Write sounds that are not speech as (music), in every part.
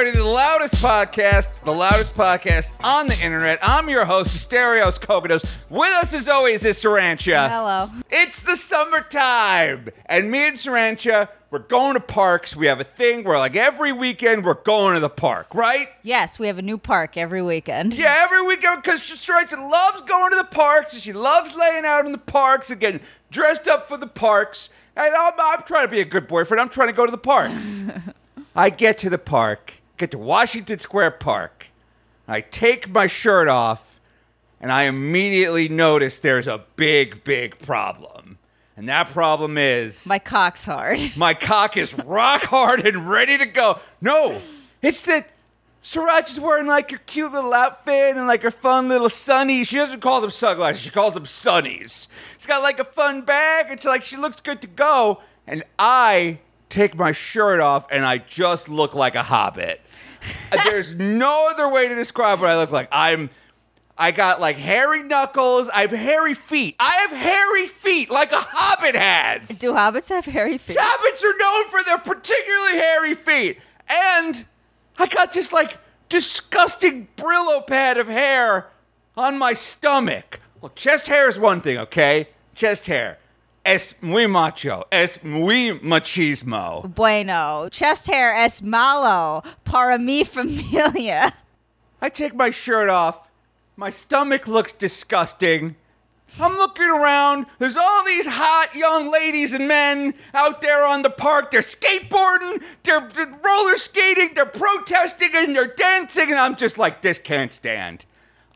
Everybody, to the loudest podcast, the loudest podcast on the internet. I'm your host, Asterios Kokkinos. With us, as always, is Sarancha. Hello. It's the summertime, and me and Sarancha, we're going to parks. We have a thing where, like, every weekend we're going to the park, right? Yes, we have a new park every weekend. Yeah, every weekend because Sarancha loves going to the parks, and she loves laying out in the parks and getting dressed up for the parks. And I'm, I'm trying to be a good boyfriend. I'm trying to go to the parks. (laughs) I get to the park, get to Washington Square Park. I take my shirt off, and I immediately notice there's a big, big problem. And that problem is My cock's hard. (laughs) my cock is rock hard and ready to go. No, it's that Sriracha's wearing like her cute little outfit and like her fun little sunnies. She doesn't call them sunglasses, she calls them sunnies. She's got like a fun bag and she like she looks good to go. And I take my shirt off and I just look like a hobbit. (laughs) There's no other way to describe what I look like. I'm I got like hairy knuckles. I have hairy feet. I have hairy feet like a hobbit has. Do hobbits have hairy feet? Hobbits are known for their particularly hairy feet. And I got this like disgusting Brillo pad of hair on my stomach. Well, chest hair is one thing, okay? Chest hair. Es muy macho. Es muy machismo. Bueno. Chest hair es malo. Para mi (laughs) familia. I take my shirt off. My stomach looks disgusting. I'm looking around. There's all these hot young ladies and men out there on the park. They're skateboarding, they're, they're roller skating, they're protesting, and they're dancing. And I'm just like, this can't stand.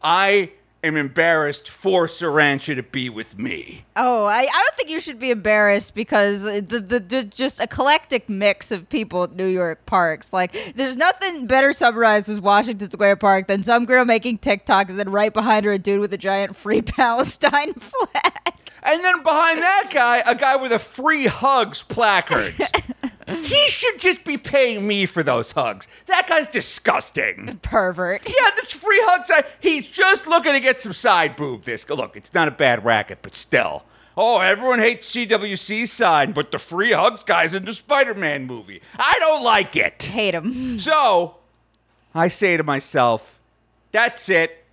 I am embarrassed for Sarancha to be with me. Oh, I, I don't think you should be embarrassed because the, the, the just eclectic mix of people at New York parks. Like, there's nothing better summarized as Washington Square Park than some girl making TikToks and then right behind her a dude with a giant Free (laughs) Palestine flag. And then behind that guy, a guy with a free hugs placard. (laughs) he should just be paying me for those hugs. That guy's disgusting. Pervert. (laughs) Yeah, this free hugs. I, he's just looking to get some side boob. This look, it's not a bad racket, but still. Oh, everyone hates CWC sign, but the free hugs guy's in the Spider-Man movie. I don't like it. Hate him. (laughs) So, I say to myself, that's it.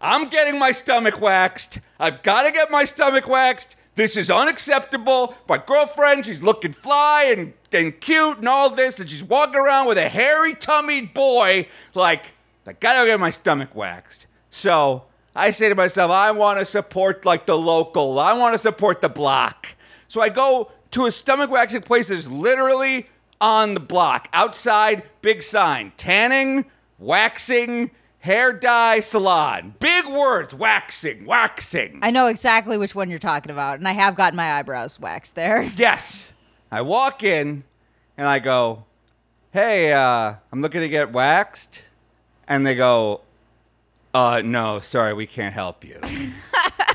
I'm getting my stomach waxed. I've got to get my stomach waxed. This is unacceptable. My girlfriend, she's looking fly and, and cute and all this, and she's walking around with a hairy tummied boy. Like, I gotta get my stomach waxed. So I say to myself, I want to support like the local. I want to support the block. So I go to a stomach waxing place that's literally on the block. Outside, big sign. Tanning, waxing, hair dye, salon. Big words. Waxing, waxing. I know exactly which one you're talking about, and I have gotten my eyebrows waxed there. (laughs) Yes. I walk in and I go, Hey, uh, I'm looking to get waxed. And they go, Uh, no, sorry, we can't help you.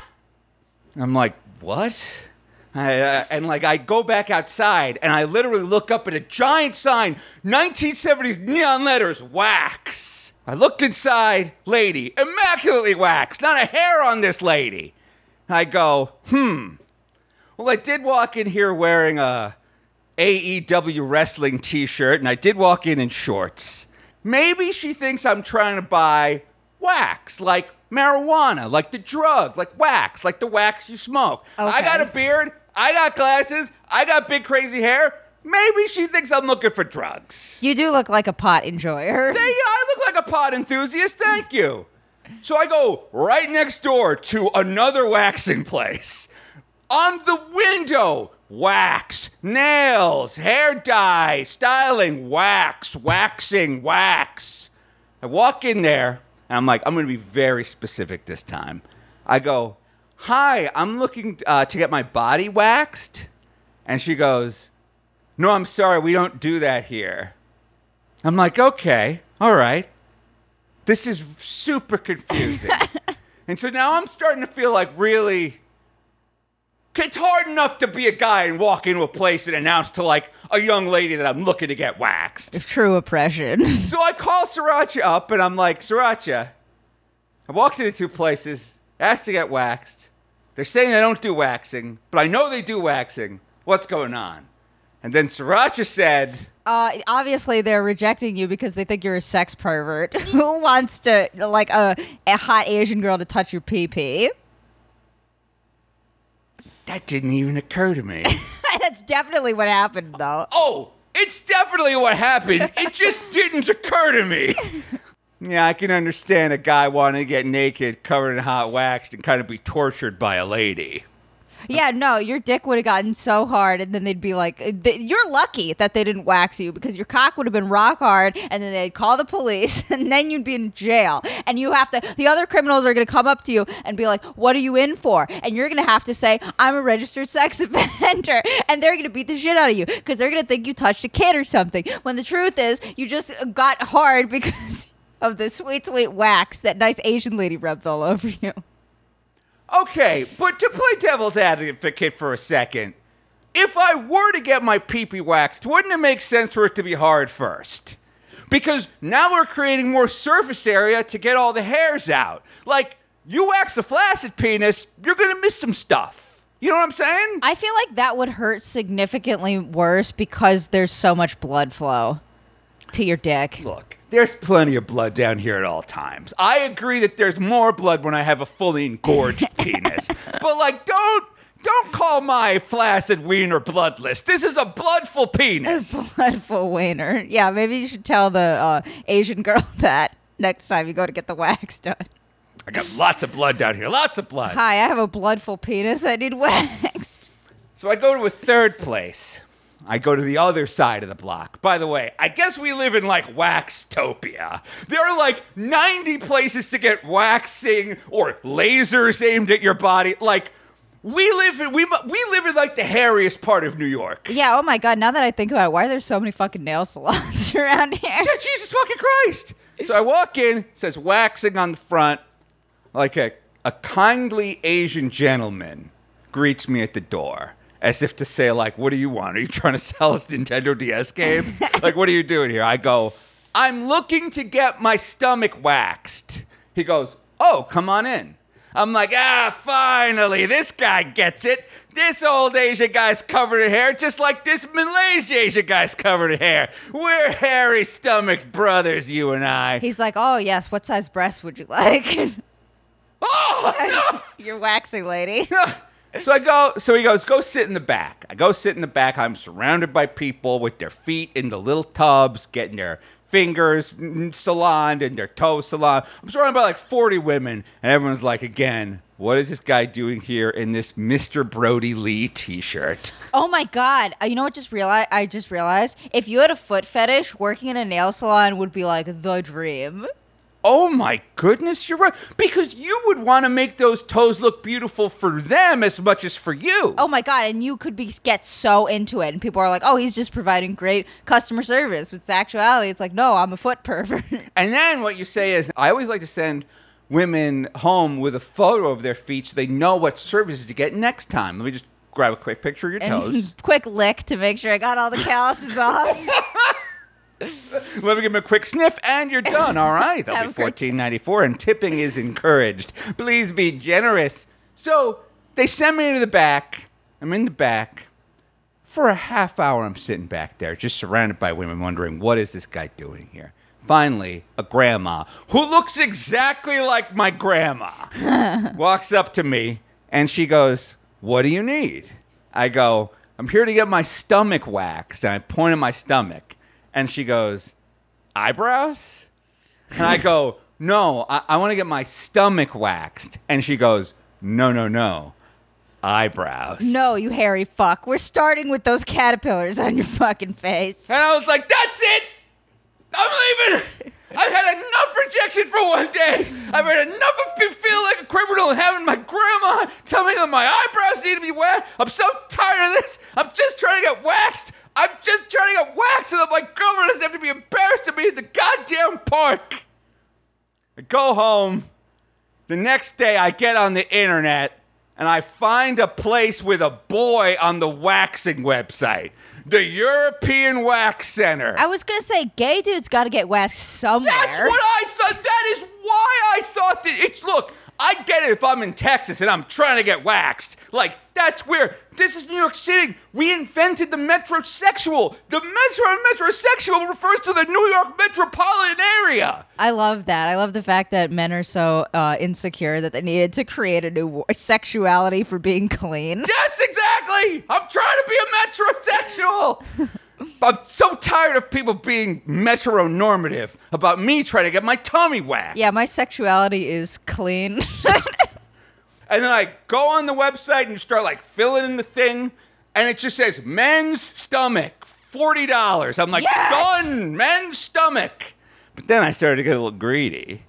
(laughs) I'm like, What? I, uh, and like, I go back outside and I literally look up at a giant sign 1970s neon letters, wax. I look inside, lady, immaculately waxed, not a hair on this lady. I go, hmm. Well, I did walk in here wearing a AEW wrestling t-shirt and I did walk in in shorts. Maybe she thinks I'm trying to buy wax, like marijuana, like the drug, like wax, like the wax you smoke. I got a beard, I got glasses, I got big crazy hair. Maybe she thinks I'm looking for drugs. You do look like a pot enjoyer. Hey, I look like a pot enthusiast. Thank you. So I go right next door to another waxing place. On the window, wax, nails, hair dye, styling, wax, waxing, wax. I walk in there and I'm like, I'm going to be very specific this time. I go, Hi, I'm looking uh, to get my body waxed. And she goes, No, I'm sorry, we don't do that here. I'm like, okay, all right. This is super confusing. (laughs) and so now I'm starting to feel like really. It's hard enough to be a guy and walk into a place and announce to like a young lady that I'm looking to get waxed. (laughs) True oppression. (laughs) So I call Sriracha up and I'm like, Sriracha, I walked into two places, asked to get waxed. They're saying they don't do waxing, but I know they do waxing. What's going on? And then Sriracha said, Uh, obviously, they're rejecting you because they think you're a sex pervert (laughs) who wants to, like, a, a hot Asian girl to touch your pee pee. That didn't even occur to me. (laughs) That's definitely what happened, though. oh, it's definitely what happened. It just (laughs) didn't occur to me. Yeah, I can understand a guy wanting to get naked, covered in hot wax, and kind of be tortured by a lady. Yeah, no, your dick would have gotten so hard, and then they'd be like, "You're lucky that they didn't wax you because your cock would have been rock hard." And then they'd call the police, (laughs) and then you'd be in jail. And you have to. The other criminals are going to come up to you and be like, "What are you in for?" And you're going to have to say, "I'm a registered sex (laughs) offender," and they're going to beat the shit out of you because they're going to think you touched a kid or something. When the truth is, you just got hard (laughs) because of the sweet, sweet wax that nice Asian lady rubbed all over you. Okay, but to play devil's advocate for a second, if I were to get my pee-pee waxed, wouldn't it make sense for it to be hard first? Because now we're creating more surface area to get all the hairs out. Like, you wax a flaccid penis, you're gonna miss some stuff. You know what I'm saying? I feel like that would hurt significantly worse because there's so much blood flow to your dick. Look, there's plenty of blood down here at all times. I agree that there's more blood when I have a fully engorged (laughs) penis. But like don't don't call my flaccid wiener bloodless. This is a bloodful penis. Bloodful wiener. Yeah, maybe you should tell the uh, Asian girl (laughs) that next time you go to get the wax done. I got lots of blood down here. Lots of blood. Hi, I have a bloodful penis. I need (laughs) waxed. So I go to a third place. I go to the other side of the block. By the way, I guess we live in like Waxtopia. There are like 90 places to get waxing or lasers aimed at your body. Like we live in we we live in like the hairiest part of New York. Yeah, oh my god, now that I think about it, why are there so many fucking nail salons (laughs) around here? Yeah, Jesus fucking Christ. So I walk in, it says waxing on the front, like a, a kindly Asian gentleman greets me at the door. As if to say, like, what do you want? Are you trying to sell us Nintendo DS games? (laughs) like, what are you doing here? I go, I'm looking to get my stomach waxed. He goes, Oh, come on in. I'm like, ah, finally, this guy gets it. This old Asian guy's covered in hair, just like this Malaysian Asian guy's covered in hair. We're hairy stomached brothers, you and I. He's like, oh yes, what size breast would you like? Oh, (laughs) (laughs) You're waxing lady. no! So I go, so he goes, go sit in the back. I go sit in the back. I'm surrounded by people with their feet in the little tubs, getting their fingers mm, saloned and their toes saloned. I'm surrounded by like 40 women, and everyone's like, again, what is this guy doing here in this Mr. Brodie Lee t-shirt? Oh my god! Uh, You know what? Just realized. I just realized if you had a foot fetish, working in a nail salon would be like the dream. Oh my goodness, you're right. Because you would want to make those toes look beautiful for them as much as for you. Oh my god! And you could be get so into it, and people are like, "Oh, he's just providing great customer service." With sexuality, it's like, no, I'm a foot pervert. (laughs) And then what you say is, I always like to send women home with a photo of their feet so they know what services to get next time. Let me just grab a quick picture of your toes. (laughs) quick lick to make sure I got all the calluses off. (laughs) Let me give him a quick sniff, and you're done. All right, that'll be fourteen ninety four, and tipping is encouraged. Please be generous. So they send me to the back. I'm in the back for a half hour. I'm sitting back there, just surrounded by women, wondering what is this guy doing here. Finally, a grandma who looks exactly like my grandma (laughs) walks up to me, and she goes, "What do you need?" I go, "I'm here to get my stomach waxed," and I point at my stomach, and she goes, eyebrows? And I go, no, I, I want to get my stomach waxed. And she goes, no, no, no, eyebrows. no, you hairy fuck. We're starting with those caterpillars on your fucking face. And I was like, that's it. I'm leaving. (laughs) I've had enough rejection for one day. I've had enough of feeling like a criminal and having my grandma tell me that my eyebrows need to be waxed. I'm so tired of this. I'm just trying to get waxed. I'm just trying to get waxed so that my girlfriend doesn't have to be embarrassed to me at the goddamn park. I go home. The next day, I get on the internet and I find a place with a boy on the waxing website, the European Wax Center. I was gonna say, gay dudes got to get waxed somewhere. That's what I thought. That is why I thought that it's. Look, I get it if I'm in Texas and I'm trying to get waxed. Like, that's weird. This is New York City. We invented the metrosexual. The metro metrosexual refers to the New York metropolitan area. I love that. I love the fact that men are so uh, insecure that they needed to create a new sexuality for being clean. Yes, exactly. I'm trying to be a metrosexual. (laughs) I'm so tired of people being metronormative about me trying to get my tummy waxed. Yeah, my sexuality is clean. (laughs) And then I go on the website and you start like filling in the thing, and it just says men's stomach, forty dollars. I'm like, Yes! done, men's stomach. But then I started to get a little greedy,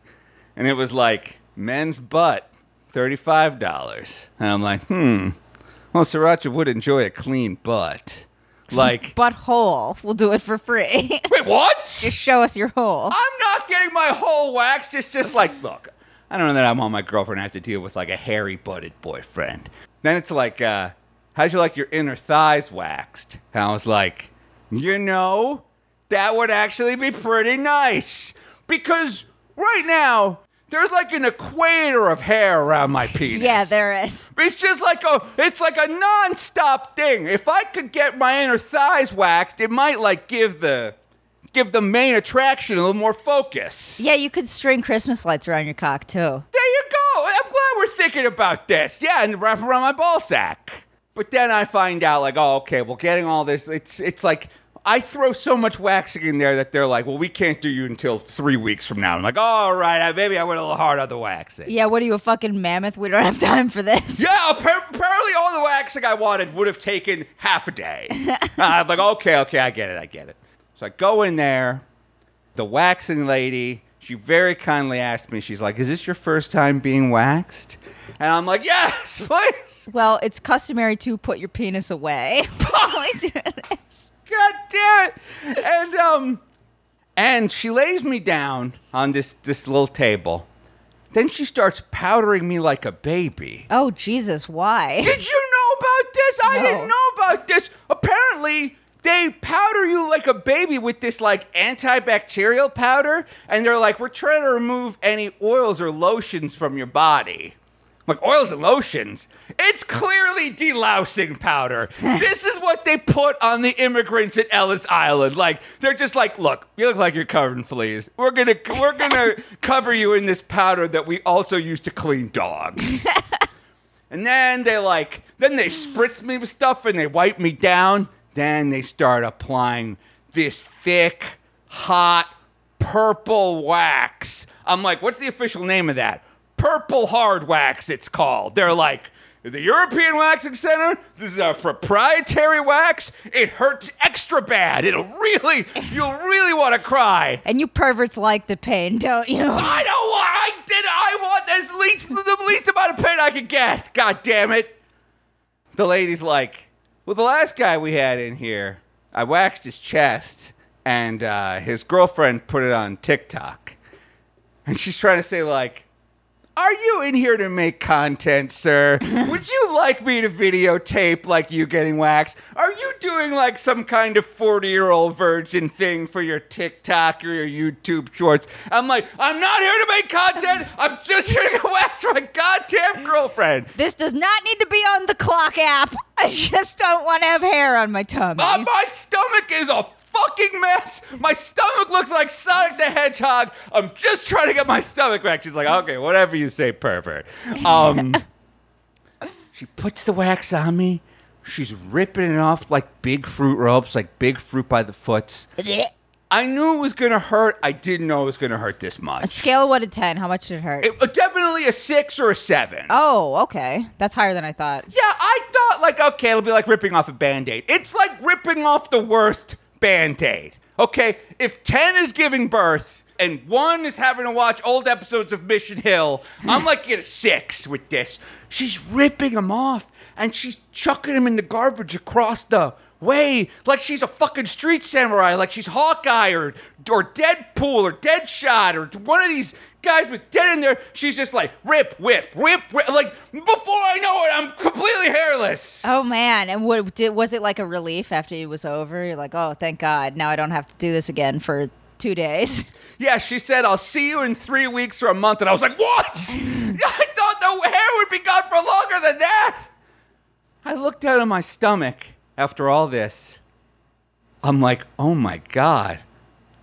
and it was like men's butt, thirty-five dollars. And I'm like, hmm. Well, Sriracha would enjoy a clean butt. Like, Butthole. We'll do it for free. (laughs) wait, what? Just show us your hole. I'm not getting my whole waxed. It's just like, look, I don't know that I want my girlfriend to have to deal with like a hairy butted boyfriend. Then it's like, uh, how'd you like your inner thighs waxed? And I was like, you know, that would actually be pretty nice. Because right now, there's like an equator of hair around my penis. Yeah, there is. It's just like a it's like a non-stop thing. If I could get my inner thighs waxed, it might like give the give the main attraction a little more focus. Yeah, you could string Christmas lights around your cock too. There you go. I'm glad we're thinking about this. Yeah, and wrap around my ball sack. But then I find out like, oh, okay, well getting all this it's it's like I throw so much waxing in there that they're like, well, we can't do you until three weeks from now. I'm like, all right, maybe I went a little hard on the waxing. Yeah, what are you, a fucking mammoth? We don't have time for this. Yeah, apparently all the waxing I wanted would have taken half a day. (laughs) I'm like, okay, okay, I get it, I get it. So I go in there. The waxing lady, she very kindly asked me, she's like, is this your first time being waxed? And I'm like, yes, (laughs) please. Well, it's customary to put your penis away. (laughs) while we do this. God damn it. And um and she lays me down on this this little table. Then she starts powdering me like a baby. Oh Jesus, why? Did you know about this? I No. didn't know about this. Apparently, they powder you like a baby with this like antibacterial powder, and they're like, we're trying to remove any oils or lotions from your body. Like oils and lotions. It's clearly delousing powder. (laughs) this is what they put on the immigrants at Ellis Island. Like they're just like, look, you look like you're covered in fleas. We're gonna we're gonna (laughs) cover you in this powder that we also use to clean dogs. (laughs) And then they like, then they spritz me with stuff and they wipe me down. Then they start applying this thick, hot, purple wax. I'm like, what's the official name of that? Purple hard wax, it's called. They're like, the European Waxing Center, this is our proprietary wax. It hurts extra bad. It'll really, you'll really want to cry. And you perverts like the pain, don't you? I don't want. I did. I want as least the least amount of pain I could get. God damn it. The lady's like, well, the last guy we had in here, I waxed his chest, and uh, his girlfriend put it on TikTok, and she's trying to say like. Are you in here to make content, sir? (laughs) Would you like me to videotape like you getting waxed? Are you doing like some kind of 40 year old virgin thing for your TikTok or your YouTube shorts? I'm like, I'm not here to make content. I'm just here to get waxed for my goddamn girlfriend. This does not need to be on the clock app. (laughs) I just don't want to have hair on my tummy. Uh, my stomach is a fucking mess. My stomach looks like Sonic the Hedgehog. I'm just trying to get my stomach back. She's like, okay, whatever you say, pervert. Um, (laughs) she puts the wax on me. She's ripping it off like big fruit ropes, like big fruit by the foots. I knew it was gonna hurt. I didn't know it was gonna hurt this much. a scale of one to ten, how much did it hurt? It, uh, definitely a six or a seven. oh, okay. That's higher than I thought. Yeah, I thought like okay, it'll be like ripping off a band-aid. It's like ripping off the worst band-aid. Okay, if 10 is giving birth and 1 is having to watch old episodes of Mission Hill, I'm like at a 6 with this. She's ripping them off and she's chucking them in the garbage across the way like she's a fucking street samurai, like she's Hawkeye or, or Deadpool or Deadshot or one of these guys with dead in there. She's just like rip, whip, whip, whip. Like before I know it, I'm completely hairless. Oh man, and what did was it like a relief after it was over? You're like, oh, thank God, now I don't have to do this again for two days. (laughs) Yeah, she said, I'll see you in three weeks or a month. And I was like, what? (laughs) I thought the hair would be gone for longer than that. I looked down at my stomach after all this. I'm like, oh my God,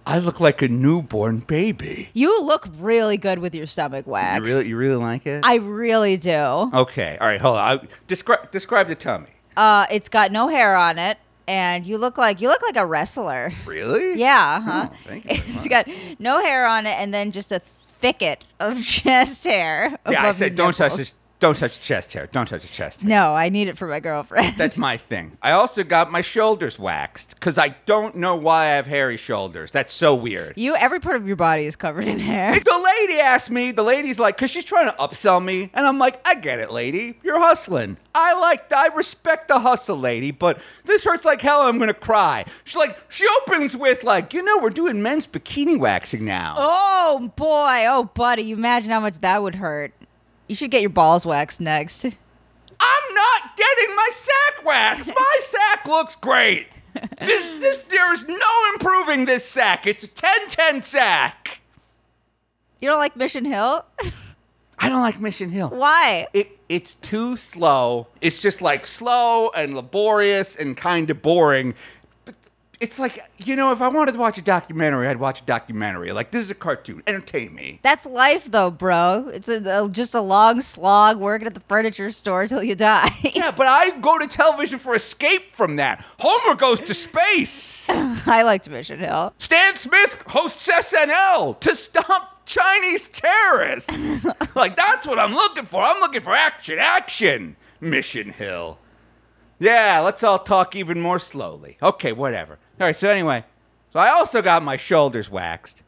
I look like a newborn baby. You look really good with your stomach wax. You really, you really like it? I really do. okay, all right, hold on. I, describe, describe the tummy. Uh, it's got no hair on it, and you look like you look like a wrestler. Really? Yeah, huh? Oh, thank you (laughs) It's got no hair on it, and then just a thicket of (laughs) chest hair. Yeah, I said don't touch this. Don't touch the chest hair. Don't touch the chest hair. No, I need it for my girlfriend. That's my thing. I also got my shoulders waxed because I don't know why I have hairy shoulders. That's so weird. you. Every part of your body is covered in hair. The lady asked me, the lady's like, because she's trying to upsell me. And I'm like, I get it, lady. You're hustling. I like, I respect the hustle, lady, but this hurts like hell. I'm going to cry. She's like, she opens with, like, you know, we're doing men's bikini waxing now. Oh boy, oh buddy, you imagine how much that would hurt. You should get your balls waxed next. I'm not getting my sack waxed. (laughs) My sack looks great. This, this, there is no improving this sack. It's a 10 10 sack. You don't like Mission Hill? (laughs) I don't like Mission Hill. Why? It it's too slow. It's just like slow and laborious and kind of boring. It's like you know, if I wanted to watch a documentary, I'd watch a documentary. Like this is a cartoon. Entertain me. That's life, though, bro. It's a, a- just a long slog working at the furniture store till you die. Yeah, (laughs) but I go to television for escape from that. Homer goes to space. (laughs) I liked Mission Hill. Stan Smith hosts SNL to stop Chinese terrorists. (laughs) like that's what I'm looking for. I'm looking for action, action. Mission Hill. Yeah, let's all talk even more slowly. Okay, whatever. All right, so anyway, so I also got my shoulders waxed.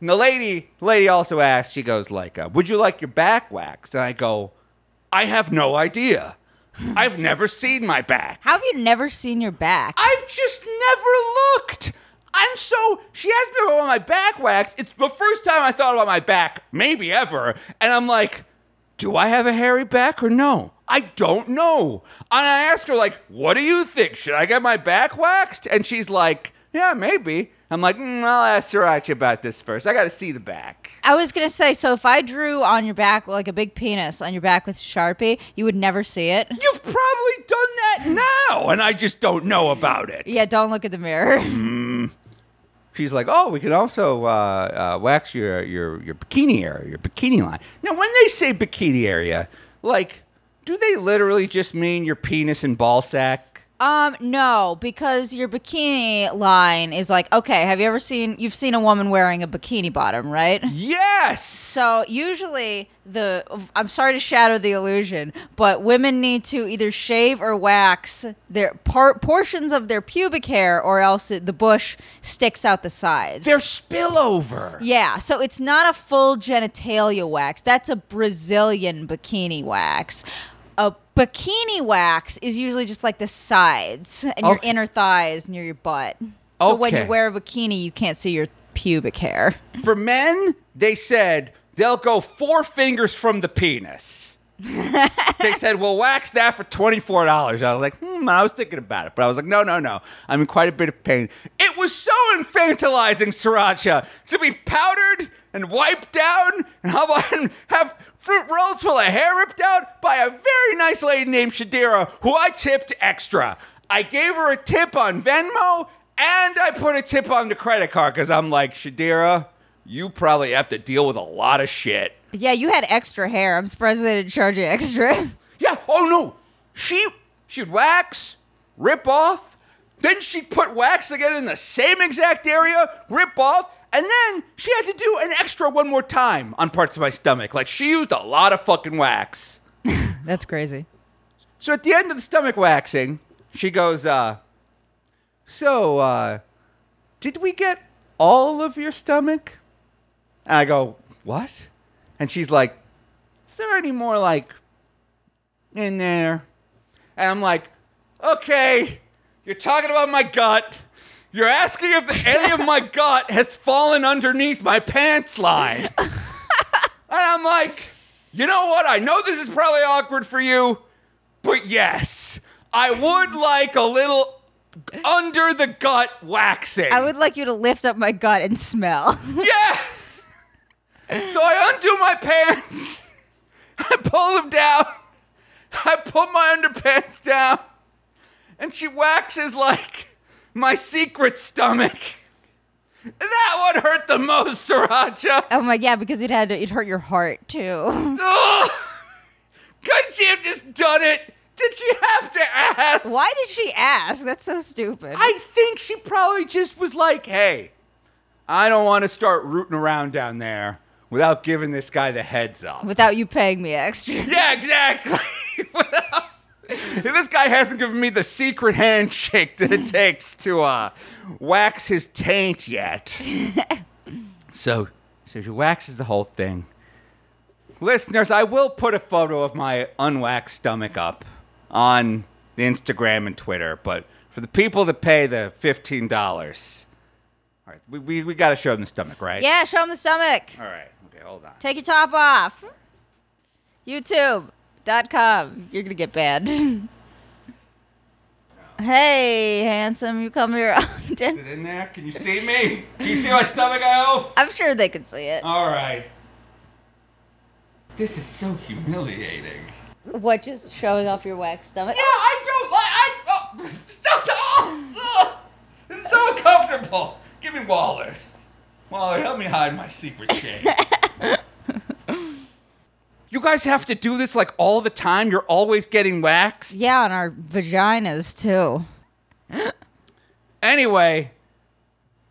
And the lady, lady also asked, she goes like, uh, "Would you like your back waxed?" And I go, "I have no idea. I've never seen my back." How have you never seen your back? I've just never looked. I'm so. She asked me about my back waxed. It's the first time I thought about my back, maybe ever. And I'm like, do I have a hairy back or no? I don't know. And I asked her, like, what do you think? Should I get my back waxed? And she's like, yeah, maybe. I'm like, mm, I'll ask Sriracha about this first. I got to see the back. I was gonna say, so if I drew on your back like a big penis on your back with Sharpie, you would never see it. You've probably done that now, and I just don't know about it. Yeah, don't look at the mirror. (laughs) she's like, "Oh, we can also uh, uh, wax your your your bikini area, your bikini line." Now, when they say bikini area, like, do they literally just mean your penis and ball sack? Um, no, because your bikini line is like, okay, have you ever seen you've seen a woman wearing a bikini bottom, right? Yes. So usually the I'm sorry to shatter the illusion, but women need to either shave or wax their par- portions of their pubic hair, or else it, the bush sticks out the sides. They're spillover. yeah, so it's not a full genitalia wax. That's a Brazilian bikini wax. A bikini wax is usually just like the sides and your Okay. inner thighs near your butt. So when you Okay. wear a bikini, you can't see your pubic hair. (laughs) For men, they said they'll go four fingers from the penis. they said, "We'll wax that for twenty four dollars." I was like, "Hmm." I was thinking about it, but I was like, "No, no, no. I'm in quite a bit of pain." It was so infantilizing, Sriracha, to be powdered and wiped down, and how about and have fruit rolls full of hair ripped out by a very nice lady named Shadira, who I tipped extra. I gave her a tip on Venmo, and I put a tip on the credit card because I'm like, Shadira, you probably have to deal with a lot of shit. Yeah, you had extra hair. I'm surprised they didn't charge you extra. (laughs) Yeah. Oh no. She she'd wax, rip off, then she'd put wax again in the same exact area, rip off, and then she had to do an extra one more time on parts of my stomach. Like she used a lot of fucking wax. (laughs) That's crazy. So at the end of the stomach waxing, she goes, uh, so, uh, did we get all of your stomach? And I go, what? And she's like, is there any more, like, in there? And I'm like, okay, you're talking about my gut. You're asking if any of my gut has fallen underneath my pants line. and I'm like, you know what? I know this is probably awkward for you, but yes, I would like a little under the gut waxing. I would like you to lift up my gut and smell. (laughs) Yes! So I undo my pants, I pull them down, I put my underpants down, and she waxes like my secret stomach. That one hurt the most, Sriracha. Oh my yeah, because it had to, it hurt your heart too. (laughs) Ugh. Couldn't she have just done it? Did she have to ask? Why did she ask? That's so stupid. I think she probably just was like, hey, I don't want to start rooting around down there without giving this guy the heads up. Without you paying me extra. Yeah, exactly. (laughs) Without- (laughs) this guy hasn't given me the secret handshake that it (laughs) takes to uh, wax his taint yet. (laughs) so, so she waxes the whole thing. Listeners, I will put a photo of my unwaxed stomach up on the Instagram and Twitter, but for the people that pay the fifteen dollars, all right, we, we, we got to show them the stomach, right? Yeah, show them the stomach. All right. Okay, hold on. Take your top off. YouTube.com. You're gonna get banned. (laughs) hey, handsome, you come here often. Is it in there? Can you see me? Can you see my stomach? I'm sure they can see it. All right. This is so humiliating. What, just showing off your wax stomach? Yeah, I don't like. I oh, stop. Oh, ugh. it's so uncomfortable. Give me Waller. Waller, help me hide my secret shame. (laughs) you guys have to do this like all the time. You're always getting waxed. Yeah, on our vaginas too. Anyway,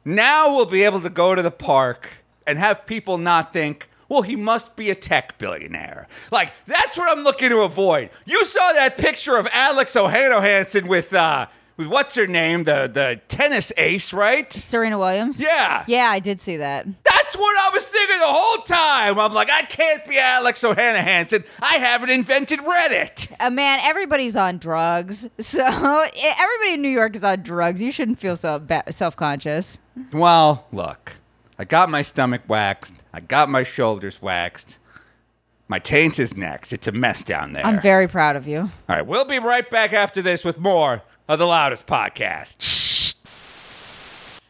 now we'll be able to go to the park and have people not think, well, he must be a tech billionaire. Like, that's what I'm looking to avoid. You saw that picture of Alexis Ohanian with, uh, with what's her name? The, the tennis ace, right? Serena Williams? Yeah. Yeah, I did see that. That's what I was thinking the whole time. I'm like, I can't be Alexis Ohanian. I haven't invented Reddit. Uh, man, everybody's on drugs. (laughs) So everybody in New York is on drugs. You shouldn't feel so ba- self-conscious. Well, look, I got my stomach waxed. I got my shoulders waxed. My taint is next. It's a mess down there. I'm very proud of you. All right, we'll be right back after this with more of the loudest podcast.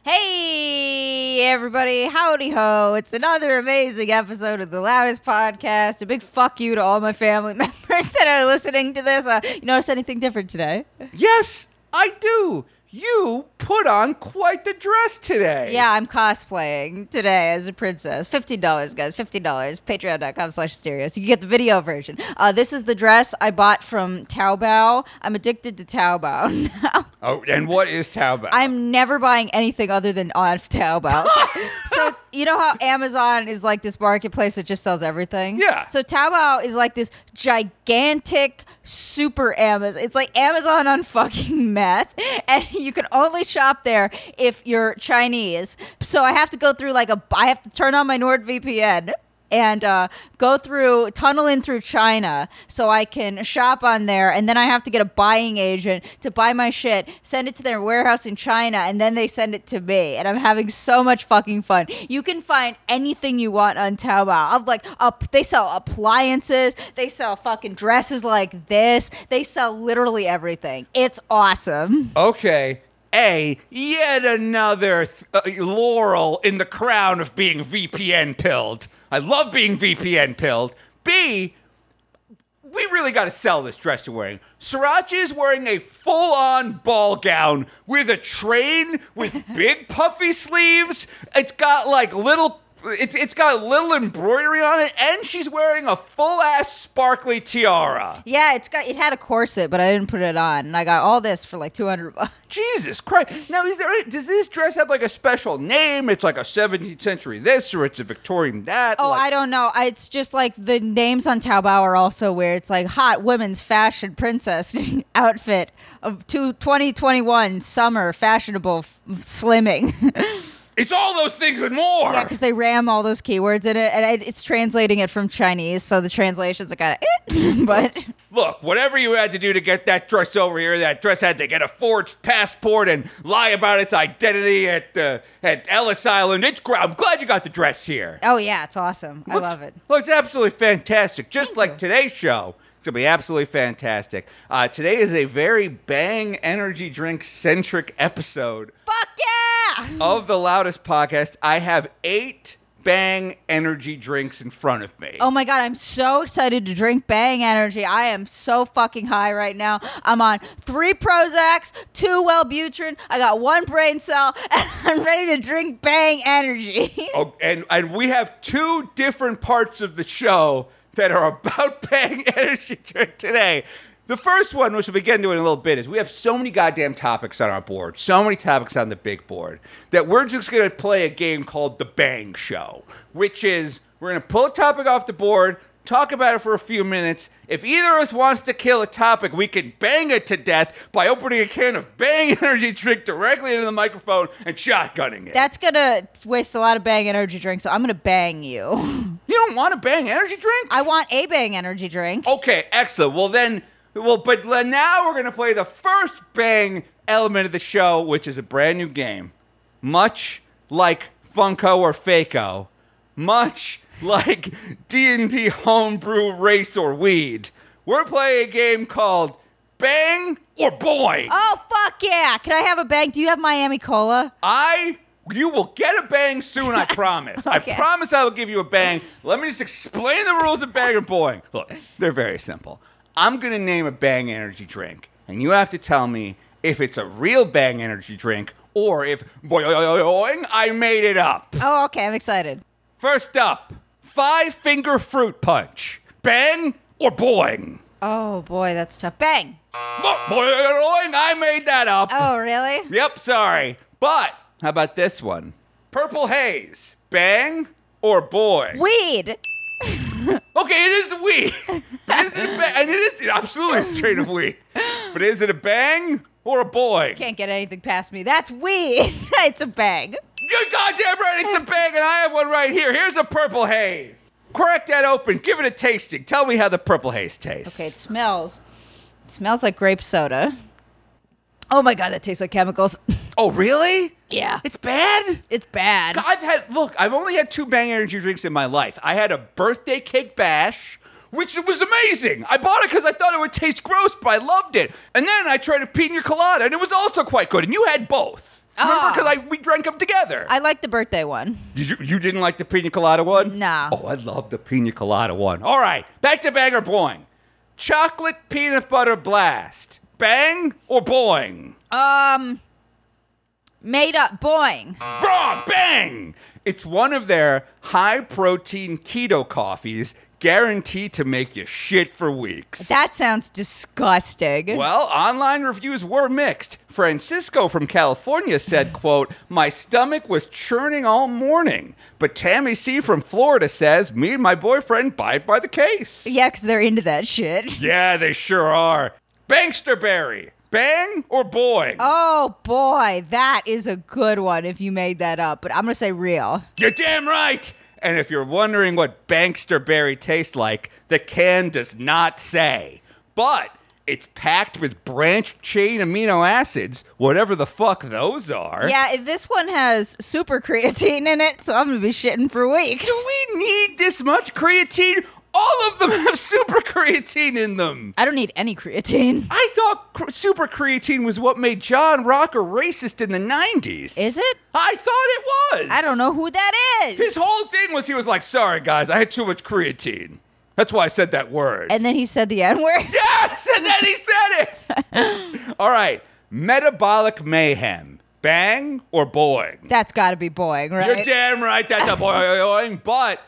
Hey, everybody. Howdy ho. It's another amazing episode of The Loudest Podcast. A big fuck you to all my family (laughs) members that are listening to this. Uh, you notice anything different today? Yes, I do. You put on quite the dress today. Yeah, I'm cosplaying today as a princess. $15, guys. $15. Patreon.com slash stereo. So you get the video version. Uh, this is the dress I bought from Taobao. I'm addicted to Taobao (laughs) now. Oh, and what is Taobao? I'm never buying anything other than on Taobao. (laughs) so you know how Amazon is like this marketplace that just sells everything? Yeah. So Taobao is like this gigantic super Amazon. It's like Amazon on fucking (laughs) meth, and you can only shop there if you're Chinese. So I have to go through like a. I have to turn on my NordVPN. And uh, go through, tunnel in through China so I can shop on there. And then I have to get a buying agent to buy my shit, send it to their warehouse in China, and then they send it to me. And I'm having so much fucking fun. You can find anything you want on Taobao. I'm like, up, they sell appliances, they sell fucking dresses like this, they sell literally everything. It's awesome. okay. A, yet another th- uh, laurel in the crown of being VPN pilled. I love being VPN pilled. B, we really got to sell this dress you're wearing. Sriracha is wearing a full on ball gown with a train with (laughs) big puffy sleeves. It's got like little. It's, it's got a little embroidery on it, and she's wearing a full ass sparkly tiara. Yeah, it's got it had a corset, but I didn't put it on. And I got all this for like 200 bucks. Jesus Christ! Now, is there? Does this dress have like a special name? It's like a 17th century this, or it's a Victorian that. Oh, like- I don't know. It's just like the names on Taobao are also weird. It's like hot women's fashion princess (laughs) outfit of two- 2021 summer fashionable f- slimming. (laughs) It's all those things and more. yeah, because they ram all those keywords in it, and it- it's translating it from Chinese, so the translations are kind of. Eh. (laughs) but Look, whatever you had to do to get that dress over here, that dress had to get a forged passport and lie about its identity at uh, at Ellis Island. It's great. I'm glad you got the dress here. oh yeah, it's awesome. I love it. Looks absolutely fantastic, just like today's show. It's gonna be absolutely fantastic. Uh, today is a very bang energy drink centric episode Fuck yeah! of the loudest podcast. I have eight Bang energy drinks in front of me. Oh my god, I'm so excited to drink Bang Energy. I am so fucking high right now. I'm on three Prozacs, two Wellbutrin, I got one brain cell, (laughs) and I'm ready to drink Bang Energy. (laughs) Oh, and and we have two different parts of the show that are about (laughs) Bang Energy Drink today. The first one, which we'll begin doing in a little bit, is we have so many goddamn topics on our board, so many topics on the big board, that we're just gonna play a game called the Bang Show, which is we're gonna pull a topic off the board, talk about it for a few minutes. If either of us wants to kill a topic, we can bang it to death by opening a can of Bang (laughs) Energy Drink directly into the microphone and shotgunning it. That's gonna waste a lot of Bang Energy drink, so I'm gonna bang you. you don't want a Bang Energy Drink? I want a Bang Energy drink. Okay, excellent. Well, then, well, but now we're to play the first bang element of the show, which is a brand new game. Much like Funko or Faco, much like D&D homebrew race or weed. We're playing a game called Bang or Boing. Oh fuck yeah! Can I have a bang? Do you have Miami Cola? I you will get a bang soon, I (laughs) promise. Okay. I promise I will give you a bang. Let me just explain the rules of bang and boing. Look, they're very simple. I'm gonna name a bang energy drink, and you have to tell me if it's a real bang energy drink or if boing I made it up. Oh, okay. I'm excited. First up, five finger fruit punch. Bang or boing? Oh boy, that's tough. Bang. Bo- Boing, I made that up. Oh really? Yep, sorry. But how about this one? Purple haze. Bang or boy? Weed. (laughs) Okay, it is weed. But is it a bang? And it is absolutely a strain of weed. But is it a bang or a boy? Can't get anything past me. That's weed. (laughs) it's a bang. You're goddamn right, it's a bang, and I have one right here. Here's a purple haze. Crack that open. Give it a tasting. Tell me how the purple haze tastes. Okay, it smells. It smells like grape soda. Oh my god, that tastes like chemicals. (laughs) Oh, really? yeah. It's bad? It's bad. I've had look, I've only had two bang energy drinks in my life. I had a birthday cake bash, which was amazing. I bought it because I thought it would taste gross, but I loved it. And then I tried a pina colada, and it was also quite good. And you had both. Remember, because I we drank them together. I like the birthday one. Did you you didn't like the pina colada one? No. Oh, I love the pina colada one. All right, back to bang or boing. Chocolate peanut butter blast. Bang or boing? Um, made up boing. Wrong! Bang! It's one of their high protein keto coffees guaranteed to make you shit for weeks. That sounds disgusting. well, online reviews were mixed. Francisco from California said, quote, My stomach was churning all morning. But Tammy C from Florida says, Me and my boyfriend bite by the case. Yeah, because they're into that shit. (laughs) Yeah, they sure are. Bangster Berry. Bang or boy? Oh boy, that is a good one if you made that up, but I'm gonna say real. You're damn right. And if you're wondering what Bangster Berry tastes like, the can does not say. But it's packed with branched chain amino acids, whatever the fuck those are. Yeah, this one has super creatine in it, so I'm gonna be shitting for weeks. Do we need this much creatine? All of them have (laughs) super creatine in them. I don't need any creatine. I thought cr- super creatine was what made John Rocker racist in the 90s. Is it? I thought it was. I don't know who that is. His whole thing was he was like, sorry guys, I had too much creatine. That's why I said that word. and then he said the N word. yes, and then he said it. (laughs) All right, metabolic mayhem. Bang or boing? That's got to be boing, right? You're damn right. That's a boing. (laughs) But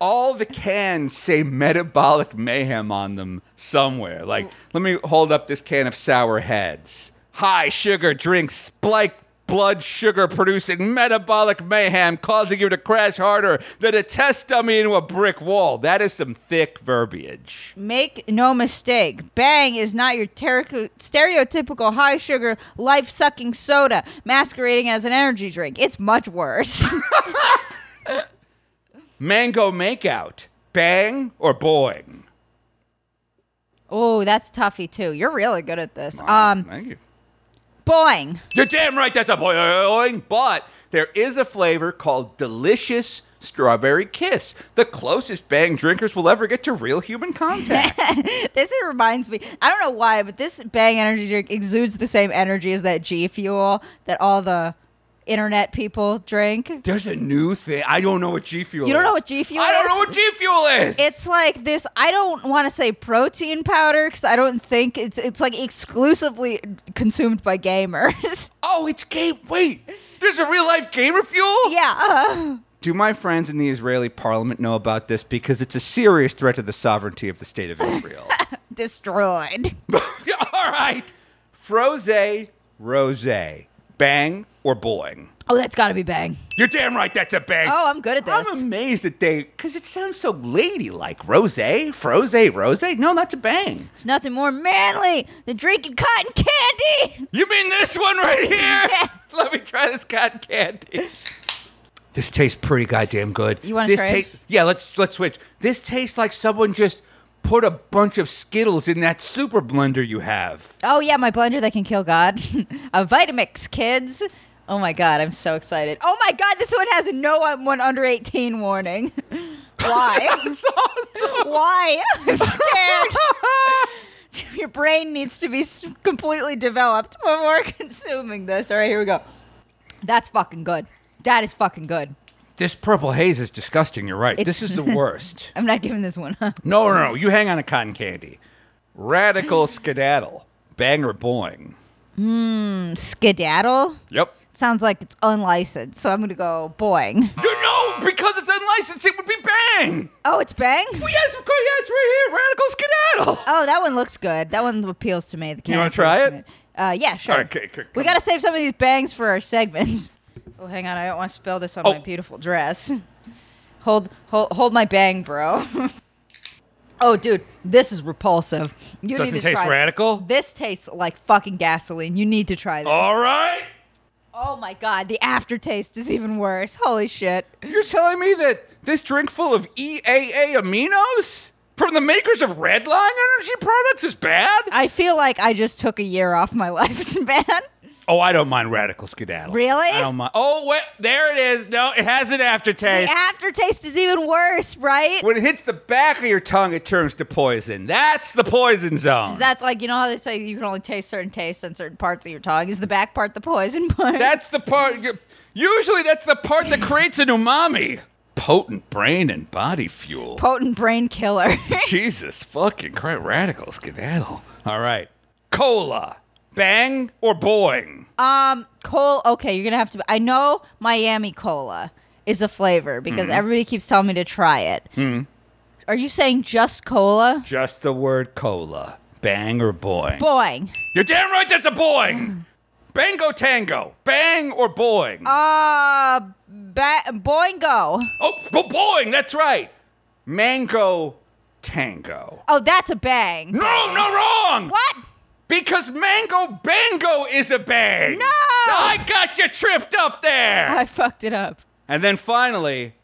all the cans say metabolic mayhem on them somewhere. Like, let me hold up this can of sour heads. High sugar drinks spike blood sugar producing metabolic mayhem causing you to crash harder than a test dummy into a brick wall. That is some thick verbiage. Make no mistake, Bang is not your ter- stereotypical high sugar, life sucking soda masquerading as an energy drink. It's much worse. (laughs) Mango makeout. Bang or boing? oh, that's toughy too. You're really good at this. Um, Thank you. Boing. You're damn right that's a boing. But there is a flavor called Delicious Strawberry Kiss. The closest bang drinkers will ever get to real human contact. (laughs) This reminds me. I don't know why, but this Bang energy drink exudes the same energy as that G Fuel that all the internet people drink. There's a new thing. I don't know what G Fuel is. You don't know what G Fuel I don't know what G Fuel is. It's like this. I don't want to say protein powder because I don't think it's it's like exclusively consumed by gamers. (laughs) oh, it's game. Wait, there's a real life gamer fuel. yeah. Do my friends in the Israeli parliament know about this? Because it's a serious threat to the sovereignty of the state of Israel. (laughs) destroyed. (laughs) All right. Froze, rose, bang or boing. Oh, that's got to be bang. You're damn right that's a bang. Oh, I'm good at this. I'm amazed that they, because it sounds so ladylike. Rose, froze, rose. No, that's a bang. It's nothing more manly than drinking cotton candy. You mean this one right (laughs) here? Let me try this cotton candy. This tastes pretty goddamn good. You wanna this trade? ta- yeah, let's let's switch. This tastes like someone just put a bunch of Skittles in that super blender you have. Oh yeah, my blender that can kill God. (laughs) a Vitamix, kids. Oh my god, I'm so excited. Oh my god, this one has a no one under 18 warning. (laughs) Why? Awesome. Why? (laughs) I'm scared. Your brain needs to be completely developed before consuming this. All right, here we go. That's fucking good. That is fucking good. This purple haze is disgusting. You're right. It's- this is the (laughs) worst. I'm not giving this one. Huh? no, no, no. You hang on to cotton candy. Radical (laughs) skedaddle. Bang or boing. Hmm. Skedaddle Yep. sounds like it's unlicensed, so I'm gonna go boing. You know, because it's unlicensed, it would be bang. Oh, it's bang. Well, yes, of course. Yeah, it's right here. Radical skedaddle. Oh, that one looks good. That one appeals to me. The You wanna try appeals it? Uh, yeah, sure. Okay, okay, we gotta save some of these bangs for our segments. Oh, hang on. I don't want to spill this on Oh. my beautiful dress. (laughs) Hold, hold, hold my bang, bro. (laughs) oh, dude, this is repulsive. You Doesn't need to taste try- radical? This tastes like fucking gasoline. You need to try this. All right. Oh my god, the aftertaste is even worse. Holy shit. You're telling me that this drink full of EAA aminos from the makers of Redline energy products is bad? I feel like I just took a year off my (laughs) lifespan. Oh, I don't mind radical skedaddle. Really? I don't mind. Oh, wait, there it is. No, it has an aftertaste. The aftertaste. is even worse, right? when it hits the back of your tongue, it turns to poison. That's the poison zone. Is that like you know how they say you can only taste certain tastes on certain parts of your tongue? Is the back part the poison part? That's the part. Usually, that's the part that creates an umami. Potent brain and body fuel. potent brain killer. (laughs) Jesus fucking Christ. Radical skedaddle. All right. Cola. Bang or boing? um, Cole. Okay, you're gonna have to. I know Miami Cola is a flavor because Mm-hmm. everybody keeps telling me to try it. Are you saying just cola? Just the word cola. Bang or boing? Boing. You're damn right that's a boing. (clears throat) Bango tango. Bang or boing? Uh, ba- boingo. oh, bo- boing. That's right. Mango tango. Oh, that's a bang. No, no, wrong. What? Because mango bango is a bang. No! I got you tripped up there. I fucked it up. And then finally,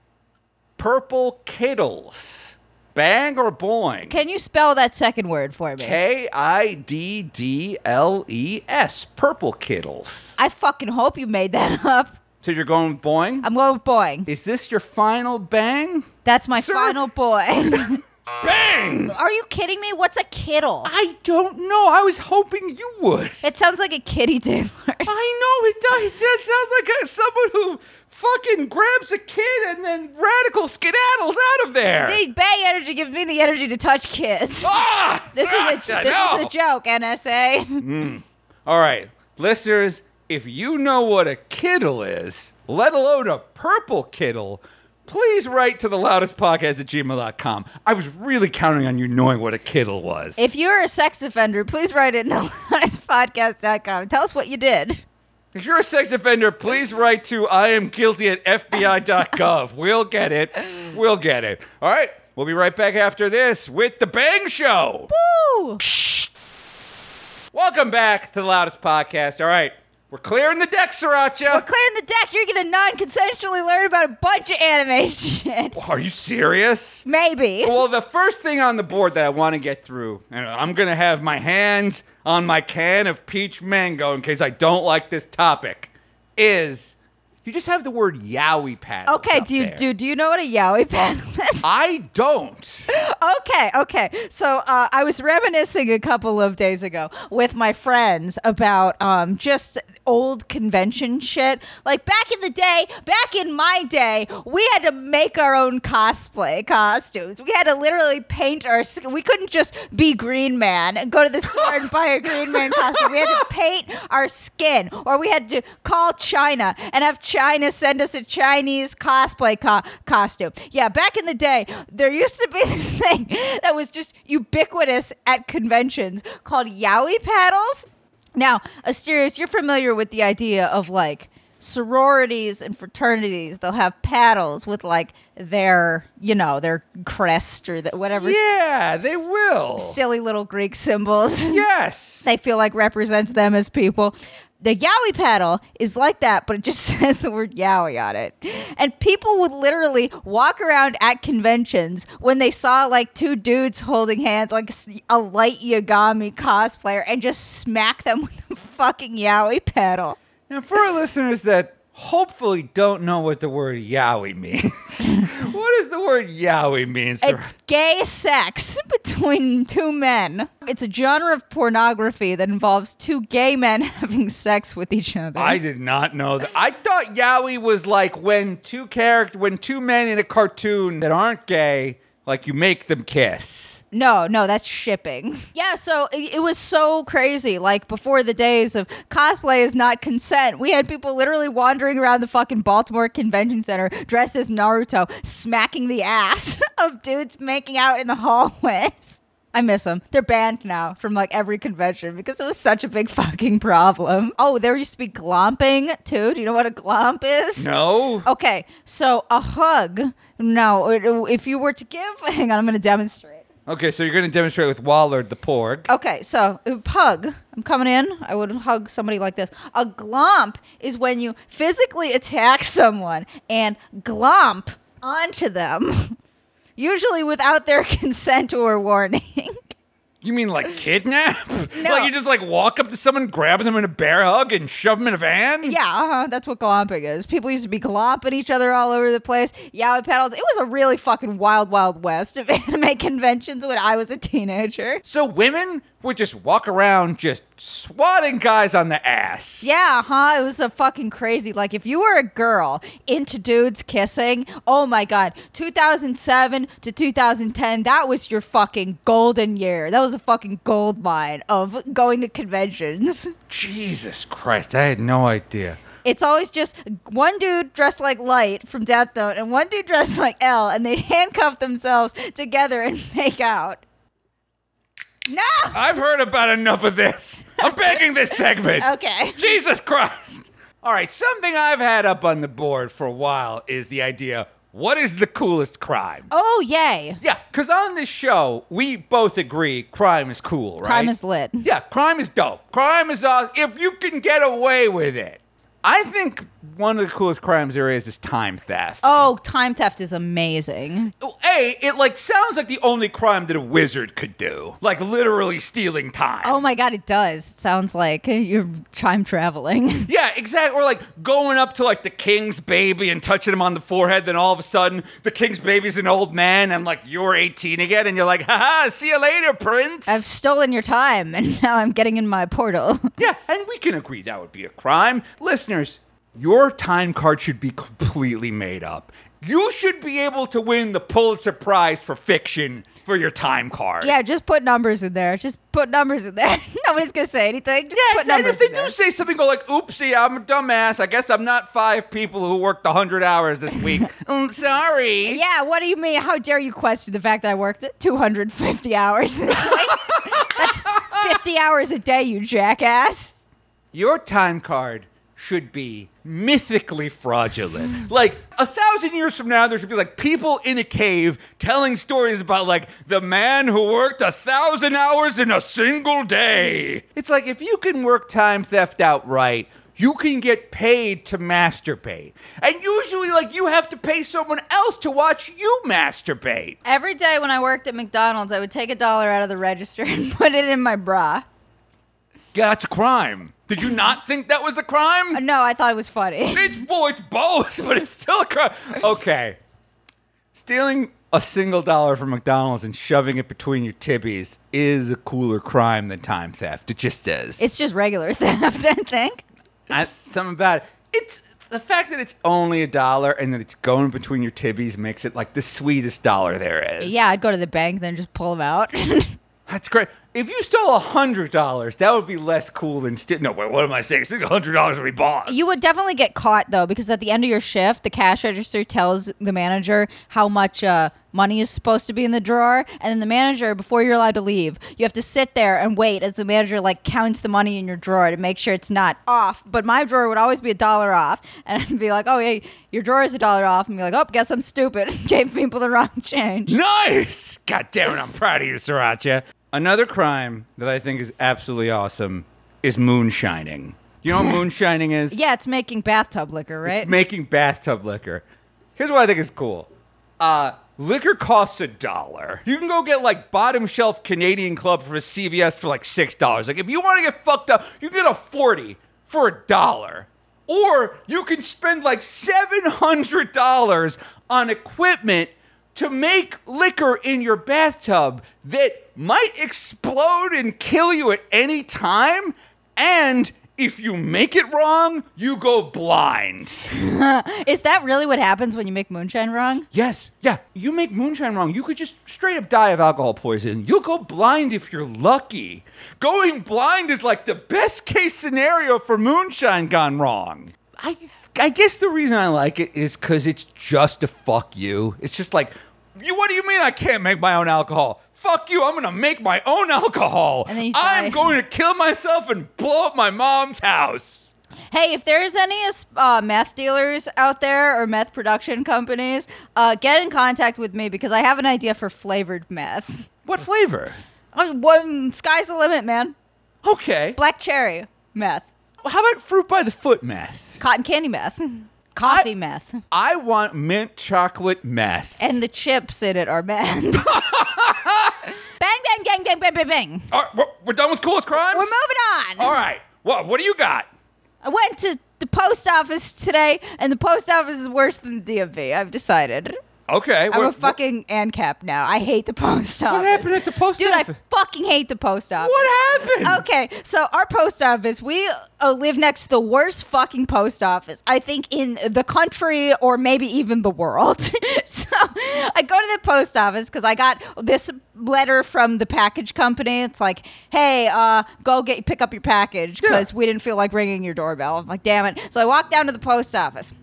purple kiddles. Bang or boing? Can you spell that second word for me? K I D D L E S. Purple kiddles. I fucking hope you made that (laughs) up. So you're going with boing? I'm going with boing. Is this your final bang? That's my Sir? final boy. (laughs) Bang! Are you kidding me? What's a kiddle? I don't know. I was hoping you would. It sounds like a kitty diddler. I know it does. It sounds like a, someone who fucking grabs a kid and then radical skedaddles out of there. the bang energy gives me the energy to touch kids. ah! (laughs) This is a this no. is a joke, NSA. All right, listeners, if you know what a kiddle is, let alone a purple kiddle, please write to the loudest podcast at gmail.com. I was really counting on you knowing what a kittle was. if you're a sex offender, please write it in (laughs) podcast.com. Tell us what you did. If you're a sex offender, please write to I am guilty at FBI.gov. we'll get it. We'll get it. All right, we'll be right back after this with The Bang Show. Woo! Welcome back to the loudest podcast. All right, we're clearing the deck, Sriracha. We're clearing the deck. You're gonna non-consensually learn about a bunch of anime (laughs) shit. Are you serious? Maybe. Well, the first thing on the board that I want to get through, and I'm going to have my hands on my can of peach mango in case I don't like this topic, is you just have the word yaoi paddles. Okay, do you there. do do you know what a yaoi (laughs) paddle is? I don't. okay, okay. So uh, I was reminiscing a couple of days ago with my friends about um, just old convention shit. Like back in the day, back in my day, we had to make our own cosplay costumes. We had to literally paint our. We couldn't just be Green Man and go to the store and buy a Green Man costume. We had to (laughs) paint our skin, or we had to call China and have China send us a Chinese cosplay co- costume. Yeah, back in the day, there used to be (laughs) this thing that was just ubiquitous at conventions called yaoi paddles. Now, Asterios, you're familiar with the idea of like sororities and fraternities. They'll have paddles with like their, you know, their crest or the, whatever Yeah, they will. silly little Greek symbols. (laughs) Yes. they feel like represents them as people. The Yaoi paddle is like that, but it just (laughs) says the word Yaoi on it. And people would literally walk around at conventions when they saw like two dudes holding hands, like a light Yagami cosplayer, and just smack them (laughs) with a fucking Yaoi paddle. Now, for our listeners that hopefully don't know what the word yaoi means, (laughs) what does the word yaoi mean? sir? It's gay sex (laughs) between two men. It's a genre of pornography that involves two gay men (laughs) having sex with each other. I did not know that. I thought yaoi was like when two character, when two men in a cartoon that aren't gay, like you make them kiss. No, no, that's shipping. (laughs) Yeah, so it, it was so crazy. Like before the days of cosplay is not consent, we had people literally wandering around the fucking Baltimore Convention Center dressed as Naruto, smacking the ass (laughs) of dudes making out in the hallways. (laughs) I miss them. They're banned now from like every convention because it was such a big fucking problem. Oh, there used to be glomping too. Do you know what a glomp is? No. Okay, so a hug. No, if you were to give, hang on, I'm going to demonstrate. Okay, so you're going to demonstrate with Wallard the porg. Okay, so uh, hug. I'm coming in. I would hug somebody like this. A glomp is when you physically attack someone and glomp onto them, (laughs) usually without their (laughs) consent or warning. You mean like kidnap? (laughs) No. Like you just like walk up to someone, grab them in a bear hug, and shove them in a van? yeah, uh-huh, that's what glomping is. People used to be glomping each other all over the place. Yaoi paddles. It was a really fucking wild, wild west of (laughs) anime conventions when I was a teenager. So women would just walk around just swatting guys on the ass. Yeah, huh? It was a fucking crazy. Like, if you were a girl into dudes kissing, oh my god, 2007 to 2010, that was your fucking golden year. That was a fucking gold mine of going to conventions. (laughs) Jesus Christ, I had no idea. It's always just one dude dressed like Light from Death Note and one dude dressed like L, and they (laughs) handcuff themselves together and (laughs) make out. No! I've heard about enough of this. I'm begging this segment. Okay. Jesus Christ. All right, something I've had up on the board for a while is the idea what is the coolest crime? Oh, yay. Yeah, because on this show, we both agree crime is cool, right? Crime is lit. Yeah, crime is dope. Crime is awesome. If you can get away with it. I think one of the coolest crimes there is is time theft. Oh, time theft is amazing. Oh, a, it like sounds like the only crime that a wizard could do. Like literally stealing time. Oh my god, it does. It sounds like you're time traveling. (laughs) Yeah, exactly. Or like going up to like the king's baby and touching him on the forehead, then all of a sudden the king's baby's an old man and like you're 18 again and you're like, haha, see you later, prince. I've stolen your time and (laughs) now I'm getting in my portal. yeah, and we can agree that would be a crime. Listeners, your time card should be completely made up. You should be able to win the Pulitzer Prize for fiction for your time card. yeah, just put numbers in there. Just put numbers in there. (laughs) Nobody's gonna say anything. Just Yeah, put and numbers if they in do there. say something, go like, "Oopsie, I'm a dumbass. I guess I'm not five people who worked hundred hours this week. I'm (laughs) mm, sorry." Yeah, what do you mean? How dare you question the fact that I worked 250 hours this (laughs) week? That's 50 hours a day, you jackass. Your time card should be mythically fraudulent. (laughs) like a thousand years from now, there should be like people in a cave telling stories about like the man who worked a thousand hours in a single day. It's like if you can work time theft out right. You can get paid to masturbate. And usually, like, you have to pay someone else to watch you masturbate. Every day when I worked at McDonald's, I would take a dollar out of the register (laughs) and put it in my bra. Yeah, that's a crime. Did you not think that was a crime? Uh, no, I thought it was funny. (laughs) It's well, it's both, but it's still a crime. Okay, stealing a single dollar from McDonald's and shoving it between your tibbies is a cooler crime than time theft. It just is. It's just regular (laughs) theft, I think. I, something about it. It's the fact that it's only a dollar and that it's going between your tibbies makes it like the sweetest dollar there is. Yeah, I'd go to the bank, then just pull them out. (laughs) That's great. If you stole a hundred dollars, that would be less cool than steal. No, wait, what am I saying? Hundred dollars would be boss. You would definitely get caught though, because at the end of your shift, the cash register tells the manager how much uh, money is supposed to be in the drawer, and then the manager, before you're allowed to leave, you have to sit there and wait as the manager like counts the money in your drawer to make sure it's not off. But my drawer would always be a dollar off, and I'd be like, "Oh, yeah, your drawer is a dollar off," and be like, "Oh, guess I'm stupid, (laughs) gave people the wrong change." Nice! God damn it, I'm proud of you, Sriracha. Another crime that I think is absolutely awesome is moonshining. You know what (clears throat) moonshining is? Yeah, it's making bathtub liquor, right? It's making bathtub liquor. Here's what I think is cool. Uh, liquor costs a dollar. You can go get like bottom shelf Canadian Club from a CVS for like six dollars. Like if you want to get fucked up, you can get a forty for a dollar. Or you can spend like seven hundred dollars on equipment to make liquor in your bathtub that might explode and kill you at any time. And if you make it wrong, you go blind. (laughs) Is that really what happens when you make moonshine wrong? Yes, yeah. You make moonshine wrong, you could just straight up die of alcohol poisoning. You'll go blind if you're lucky. Going blind is like the best case scenario for moonshine gone wrong. I I guess the reason I like it is because it's just a fuck you. It's just like, you. What do you mean I can't make my own alcohol? Fuck you! I'm gonna make my own alcohol. And then you I'm die. going to kill myself and blow up my mom's house. Hey, if there's any uh, meth dealers out there or meth production companies, uh, get in contact with me because I have an idea for flavored meth. What flavor? Oh, one, sky's the limit, man. Okay. Black cherry meth, How about fruit by the foot meth? cotton candy meth, (laughs) coffee I- meth, I want mint chocolate meth. and the chips in it are banned. (laughs) bang, bang, bang, bang, bang, bang, bang. All right, we're, we're done with coolest crimes. We're moving on. All right. What What do you got? I went to the post office today, and the post office is worse than the DMV. I've decided. Okay. I'm a what- fucking ANCAP now. I hate the post office. What happened at the post office? Dude, office? I fucking hate the post office. What happened? Okay, so our post office, we uh, live next to the worst fucking post office, I think, in the country or maybe even the world. (laughs) so I go to the post office because I got this letter from the package company. It's like, hey, uh, go get pick up your package because Yeah. we didn't feel like ringing your doorbell. I'm like, damn it. So I walk down to the post office.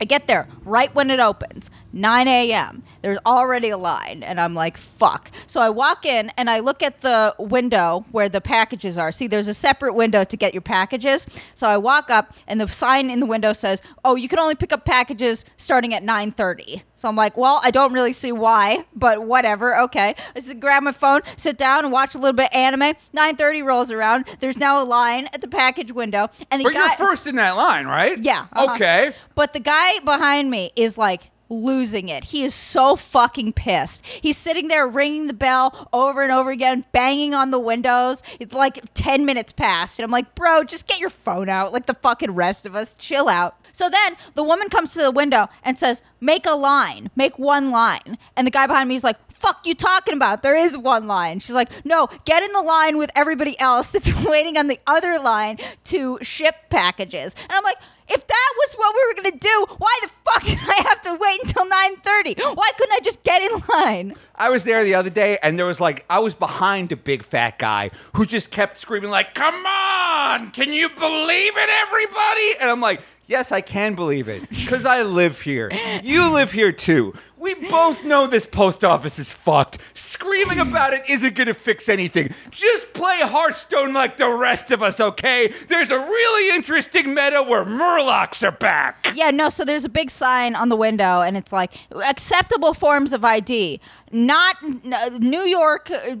I get there right when it opens, 9 a.m. There's already a line, and I'm like, fuck. So I walk in and I look at the window where the packages are. See, there's a separate window to get your packages. So I walk up, and the sign in the window says, oh, you can only pick up packages starting at 9.30. So I'm like, well, I don't really see why, but whatever. Okay. I just grab my phone, sit down, and watch a little bit of anime. 9.30 rolls around. There's now a line at the package window, and the But guy. you're first in that line, right? Yeah. uh-huh. Okay. But the guy behind me is like losing it. He is so fucking pissed. He's sitting there ringing the bell over and over again, banging on the windows. It's like 10 minutes past. And I'm like, bro, just get your phone out like the fucking rest of us. Chill out. So then the woman comes to the window and says, make a line, make one line. And the guy behind me is like, fuck you talking about? There is one line. She's like, no, get in the line with everybody else that's (laughs) waiting on the other line to ship packages. And I'm like, if that was what we were gonna do, why the fuck did I have to wait until 9:30? Why couldn't I just get in line? I was there the other day, and there was like I was behind a big fat guy who just kept screaming like, "Come on! Can you believe it, everybody?" And I'm like. Yes, I can believe it because I live here. You live here too. We both know this post office is fucked. Screaming about it isn't going to fix anything. Just play Hearthstone like the rest of us, okay? There's a really interesting meta where Murlocs are back. Yeah, no, so there's a big sign on the window and it's like acceptable forms of ID. Not n- New York uh,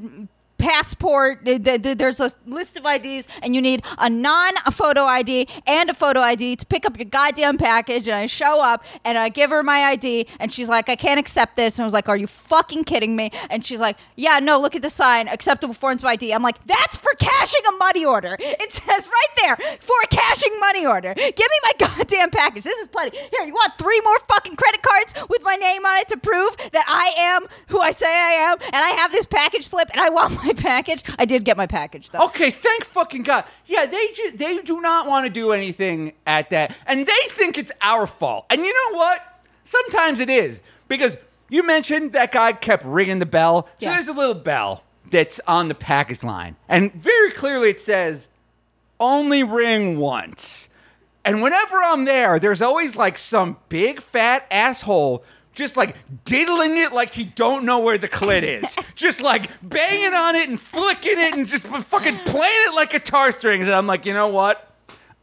passport. th- th- th- There's a list of IDs, and you need a non-photo ID and a photo ID to pick up your goddamn package. And I show up, and I give her my ID, and she's like, "I can't accept this." And I was like, "Are you fucking kidding me?" And she's like, "Yeah, no. Look at the sign. Acceptable forms of ID." I'm like, "That's for cashing a money order. It says right there for cashing money order. Give me my goddamn package. This is plenty. Here, you want three more fucking credit cards with my name on it to prove that I am who I say I am, and I have this package slip, and I want my package. I did get my package though. Okay, thank fucking God. Yeah, they just they do not want to do anything at that, and they think it's our fault. And you know what? Sometimes it is because you mentioned that guy kept ringing the bell. So Yeah. there's a little bell that's on the package line, and very clearly it says only ring once. And whenever I'm there, there's always like some big fat asshole just like diddling it like he don't know where the clit is. (laughs) just like banging on it and flicking it and just fucking playing it like guitar strings. And I'm like, you know what?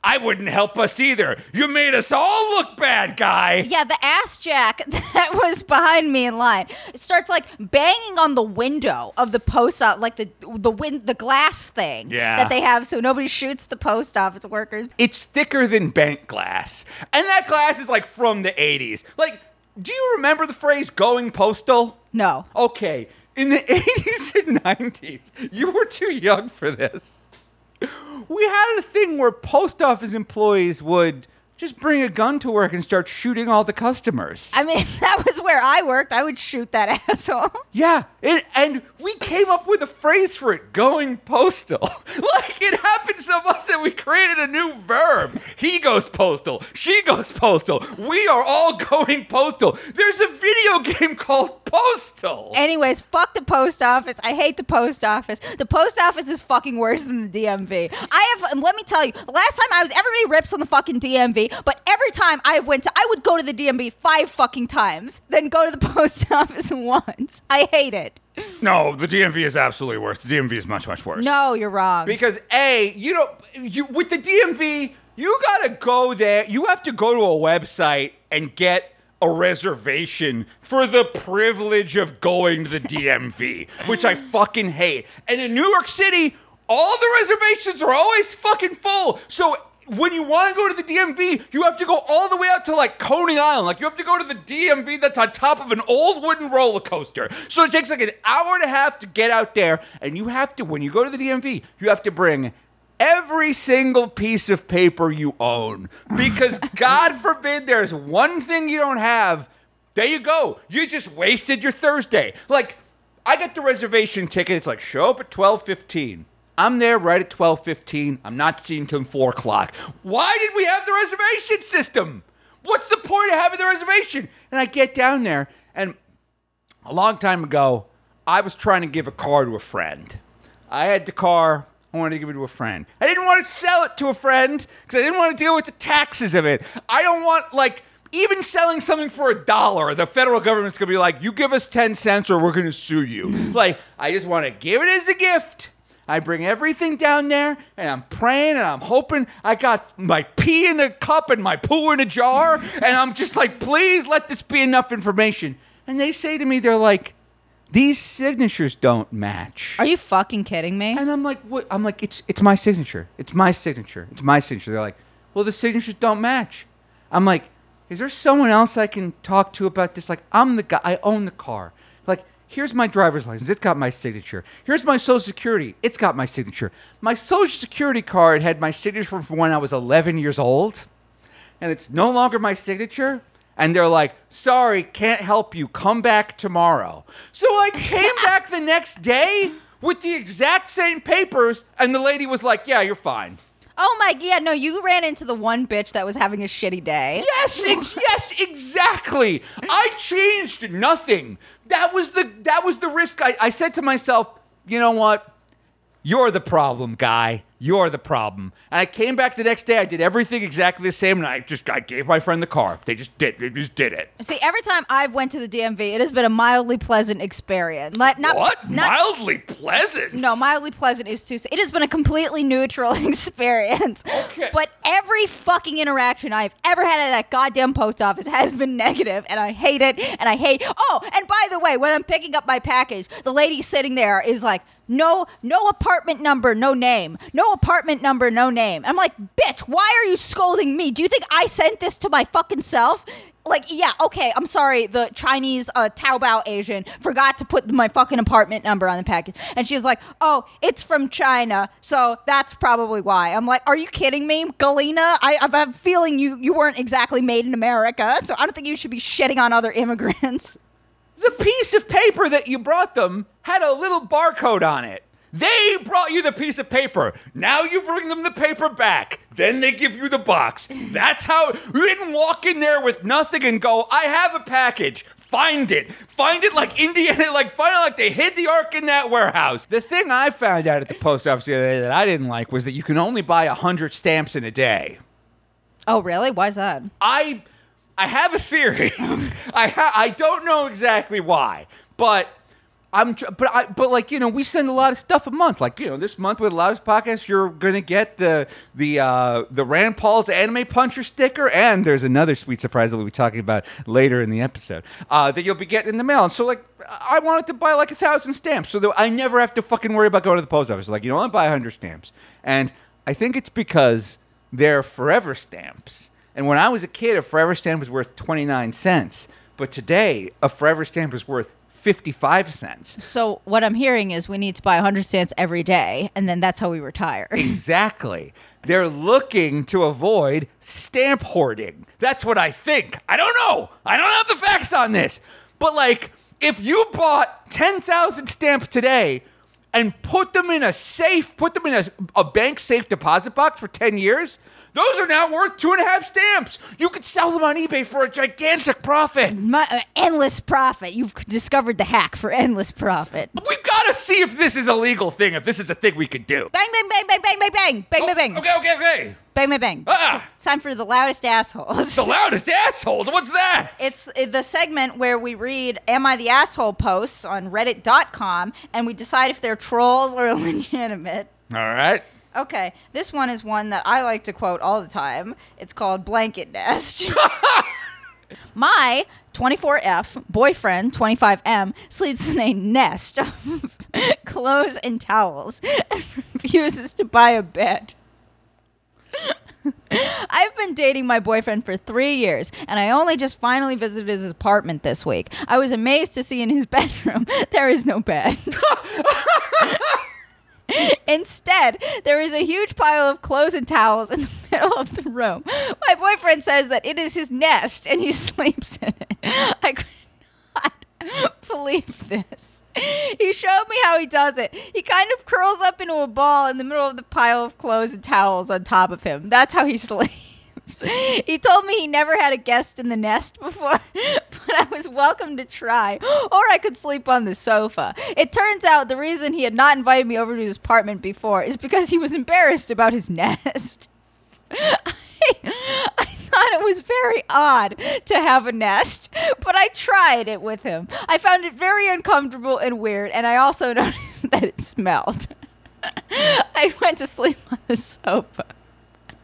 I wouldn't help us either. You made us all look bad, guy. Yeah, the ass jack (laughs) that was behind me in line starts like banging on the window of the post office, like the the wind, the glass thing Yeah. that they have, so nobody shoots the post office workers. It's thicker than bent glass. And that glass is like from the 80s. Like, do you remember the phrase going postal? No, Okay, in the (laughs) 80s and 90s, you were too young for this. We had a thing where post office employees would just bring a gun to work and start shooting all the customers. I mean (laughs) if that was where I worked, I would shoot that (laughs) asshole. yeah, it, and we came up with a phrase for it going postal. (laughs) like, it happened so much that we created a new verb. He goes postal, she goes postal, we are all going postal. There's a video game called Postal. Anyways, fuck the post office. I hate the post office. The post office is fucking worse than the DMV. I have, let me tell you, the last time I was, everybody rips on the fucking DMV, but every time I went to, I would go to the DMV five fucking times, then go to the (laughs) post office once. I hate it. No, the DMV is absolutely worse. The DMV is much, much worse. No, you're wrong. Because A, you know, you with the DMV, you gotta go there. You have to go to a website and get a reservation for the privilege of going to the (laughs) DMV, which I fucking hate. And in New York City, all the reservations are always fucking full. So when you want to go to the DMV, you have to go all the way out to like Coney Island. Like you have to go to the DMV that's on top of an old wooden roller coaster. So it takes like an hour and a half to get out there. And you have to, when you go to the DMV, you have to bring every single piece of paper you own. Because (laughs) God forbid there's one thing you don't have. There you go. You just wasted your Thursday. Like, I got the reservation ticket. It's like show up at twelve fifteen. I'm there right at twelve fifteen. I'm not seeing till four o'clock. Why did we have the reservation system? What's the point of having the reservation? And I get down there, and a long time ago, I was trying to give a car to a friend. I had the car. I wanted to give it to a friend. I didn't want to sell it to a friend because I didn't want to deal with the taxes of it. I don't want like even selling something for a dollar. The federal government's gonna be like, "You give us ten cents, or we're gonna sue you." like, I just want to give it as a gift. I bring everything down there, and I'm praying, and I'm hoping. I got my pee in a cup and my poo in a jar, and I'm just like, "Please let this be enough information." And they say to me, they're like, "These signatures don't match." Are you fucking kidding me? And I'm like, what? I'm like, it's it's my signature. It's my signature. It's my signature. They're like, well, the signatures don't match. I'm like, is there someone else I can talk to about this? Like, I'm the guy. I own the car. Like, here's my driver's license. It's got my signature. Here's my social security. It's got my signature. My social security card had my signature from when I was 11 years old, and it's no longer my signature. And they're like, sorry, can't help you. Come back tomorrow. So I came back the next day with the exact same papers, and the lady was like, yeah, you're fine. Oh my, yeah, no, you ran into the one bitch that was having a shitty day. Yes, ex- yes, exactly. I changed nothing. That was the that was the risk. I, I said to myself, you know what? You're the problem, guy. You're the problem. And I came back the next day. I did everything exactly the same, and I just I gave my friend the car. They just did. They just did it. See, every time I've went to the DMV, it has been a mildly pleasant experience. Like, not, what? Not, Mildly pleasant. No, mildly pleasant is too. It has been a completely neutral (laughs) experience. Okay. But every fucking interaction I've ever had at that goddamn post office has been negative, and I hate it. And I hate. Oh, and by the way, when I'm picking up my package, the lady sitting there is like, no, no apartment number, no name. No apartment number, no name. I'm like, bitch, why are you scolding me? Do you think I sent this to my fucking self? Like, yeah, okay, I'm sorry. The Chinese uh, Taobao Asian forgot to put my fucking apartment number on the package. And she's like, oh, it's from China, so that's probably why. I'm like, are you kidding me? Galena, I, I have a feeling you, you weren't exactly made in America, so I don't think you should be shitting on other immigrants. The piece of paper that you brought them had a little barcode on it. They brought you the piece of paper. Now you bring them the paper back. Then they give you the box. That's how you didn't walk in there with nothing and go, I have a package. Find it. Find it like Indiana, like find it like they hid the ark in that warehouse. The thing I found out at the post office the other day that I didn't like was that you can only buy 100 stamps in a day. Oh, really? Why's that? I I have a theory. (laughs) I ha- I don't know exactly why, but I'm tr- but I but like you know we send a lot of stuff a month. Like you know this month with Loudest Podcast, you're gonna get the the uh, the Rand Paul's Anime Puncher sticker, and there's another sweet surprise that we'll be talking about later in the episode uh, that you'll be getting in the mail. And so like I wanted to buy like a thousand stamps so that I never have to fucking worry about going to the post office. Like you know I buy hundred stamps, and I think it's because they're forever stamps. And when I was a kid, a forever stamp was worth 29 cents. But today, a forever stamp is worth 55 cents. So what I'm hearing is we need to buy 100 cents every day, and then that's how we retire. (laughs) Exactly. They're looking to avoid stamp hoarding. That's what I think. I don't know. I don't have the facts on this. But like, if you bought 10,000 stamps today and put them in a safe, put them in a, a bank safe deposit box for 10 years, those are now worth two and a half stamps. You could sell them on eBay for a gigantic profit. My, uh, endless profit. You've discovered the hack for endless profit. We've got to see if this is a legal thing, if this is a thing we could do. Bang, bang, bang, bang, bang, bang, bang, bang, oh, bang. Okay, okay, okay. Bang, bang, bang. Ah. It's time for the loudest assholes. The loudest assholes? What's that? It's uh, the segment where we read Am I the Asshole posts on reddit.com and we decide if they're trolls or (laughs) legitimate. All right. Okay, this one is one that I like to quote all the time. It's called Blanket Nest. (laughs) My 24F boyfriend, 25M, sleeps in a nest of (laughs) clothes and towels and (laughs) refuses to buy a bed. I've been dating my boyfriend for three years, and I only just finally visited his apartment this week. I was amazed to see in his bedroom there is no bed. Instead, there is a huge pile of clothes and towels in the (laughs) middle of the room. My boyfriend says that it is his nest and he (laughs) sleeps in it. I could not (laughs) believe this. He showed me how he does it. He kind of curls up into a ball in the middle of the pile of clothes and towels on top of him. That's how he sleeps. (laughs) He told me he never had a guest in the nest before, (laughs) but I was welcome to try, (gasps) or I could sleep on the sofa. It turns out the reason he had not invited me over to his apartment before is because he was embarrassed about his (laughs) nest. I, I thought it was very odd to have a nest, but I tried it with him. I found it very uncomfortable and weird, and I also noticed that it smelled. I went to sleep on the sofa.